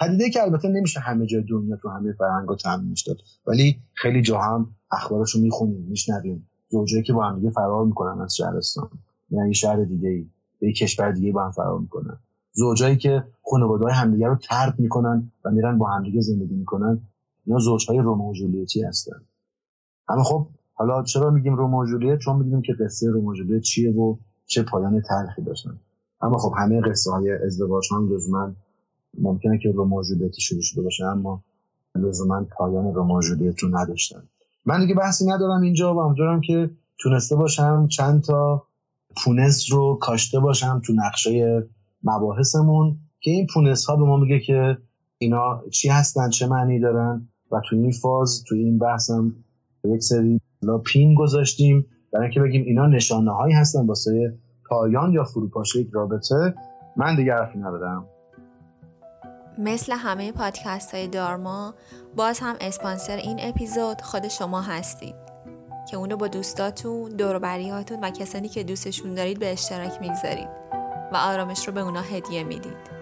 پدیده که البته نمیشه همه جای دنیا تو همه فرهنگا تامینش داد ولی خیلی جا هم اخبارشو می‌خونیم میشنویم. زوجایی که با هم دیگه فرار می‌کنن از شهرستان. یعنی شهر دیگه ای. به کشور دیگه با هم فرار می‌کنن. زوجایی که خانواده های همدیگه رو ترد می‌کنن و میرن با همدیگه زندگی می‌کنن اینا زوجهای رومئو و جولیتی هستن. اما خب حالا چرا میگیم رومئو و جولیت؟ چون می‌دونیم که قصه رومئو و چیه و چه پایان تلخی داشتن. اما خب همه قصه های ازدواج هم لزوما ممکنه که رومئو جولیتی شروع شده باشه اما لزوما پایان رومئو جولیت رو نداشتن. من دیگه بحثی ندارم اینجا و امیدوارم که تونسته باشم چند تا پونس رو کاشته باشم تو نقشه مباحثمون که این پونس ها به ما میگه که اینا چی هستن چه معنی دارن و تو این فاز تو این بحثم یک سری پین گذاشتیم. برای اینکه بگیم اینا نشانه هایی هستن واسه پایان یا فروپاشی یک رابطه من دیگه حرفی ندارم. مثل همه پادکست های دارما باز هم اسپانسر این اپیزود خود شما هستید که اونو با دوستاتون، دوروبریاتون و کسانی که دوستشون دارید به اشتراک می‌گذارید و آرامش رو به اونا هدیه می‌دید.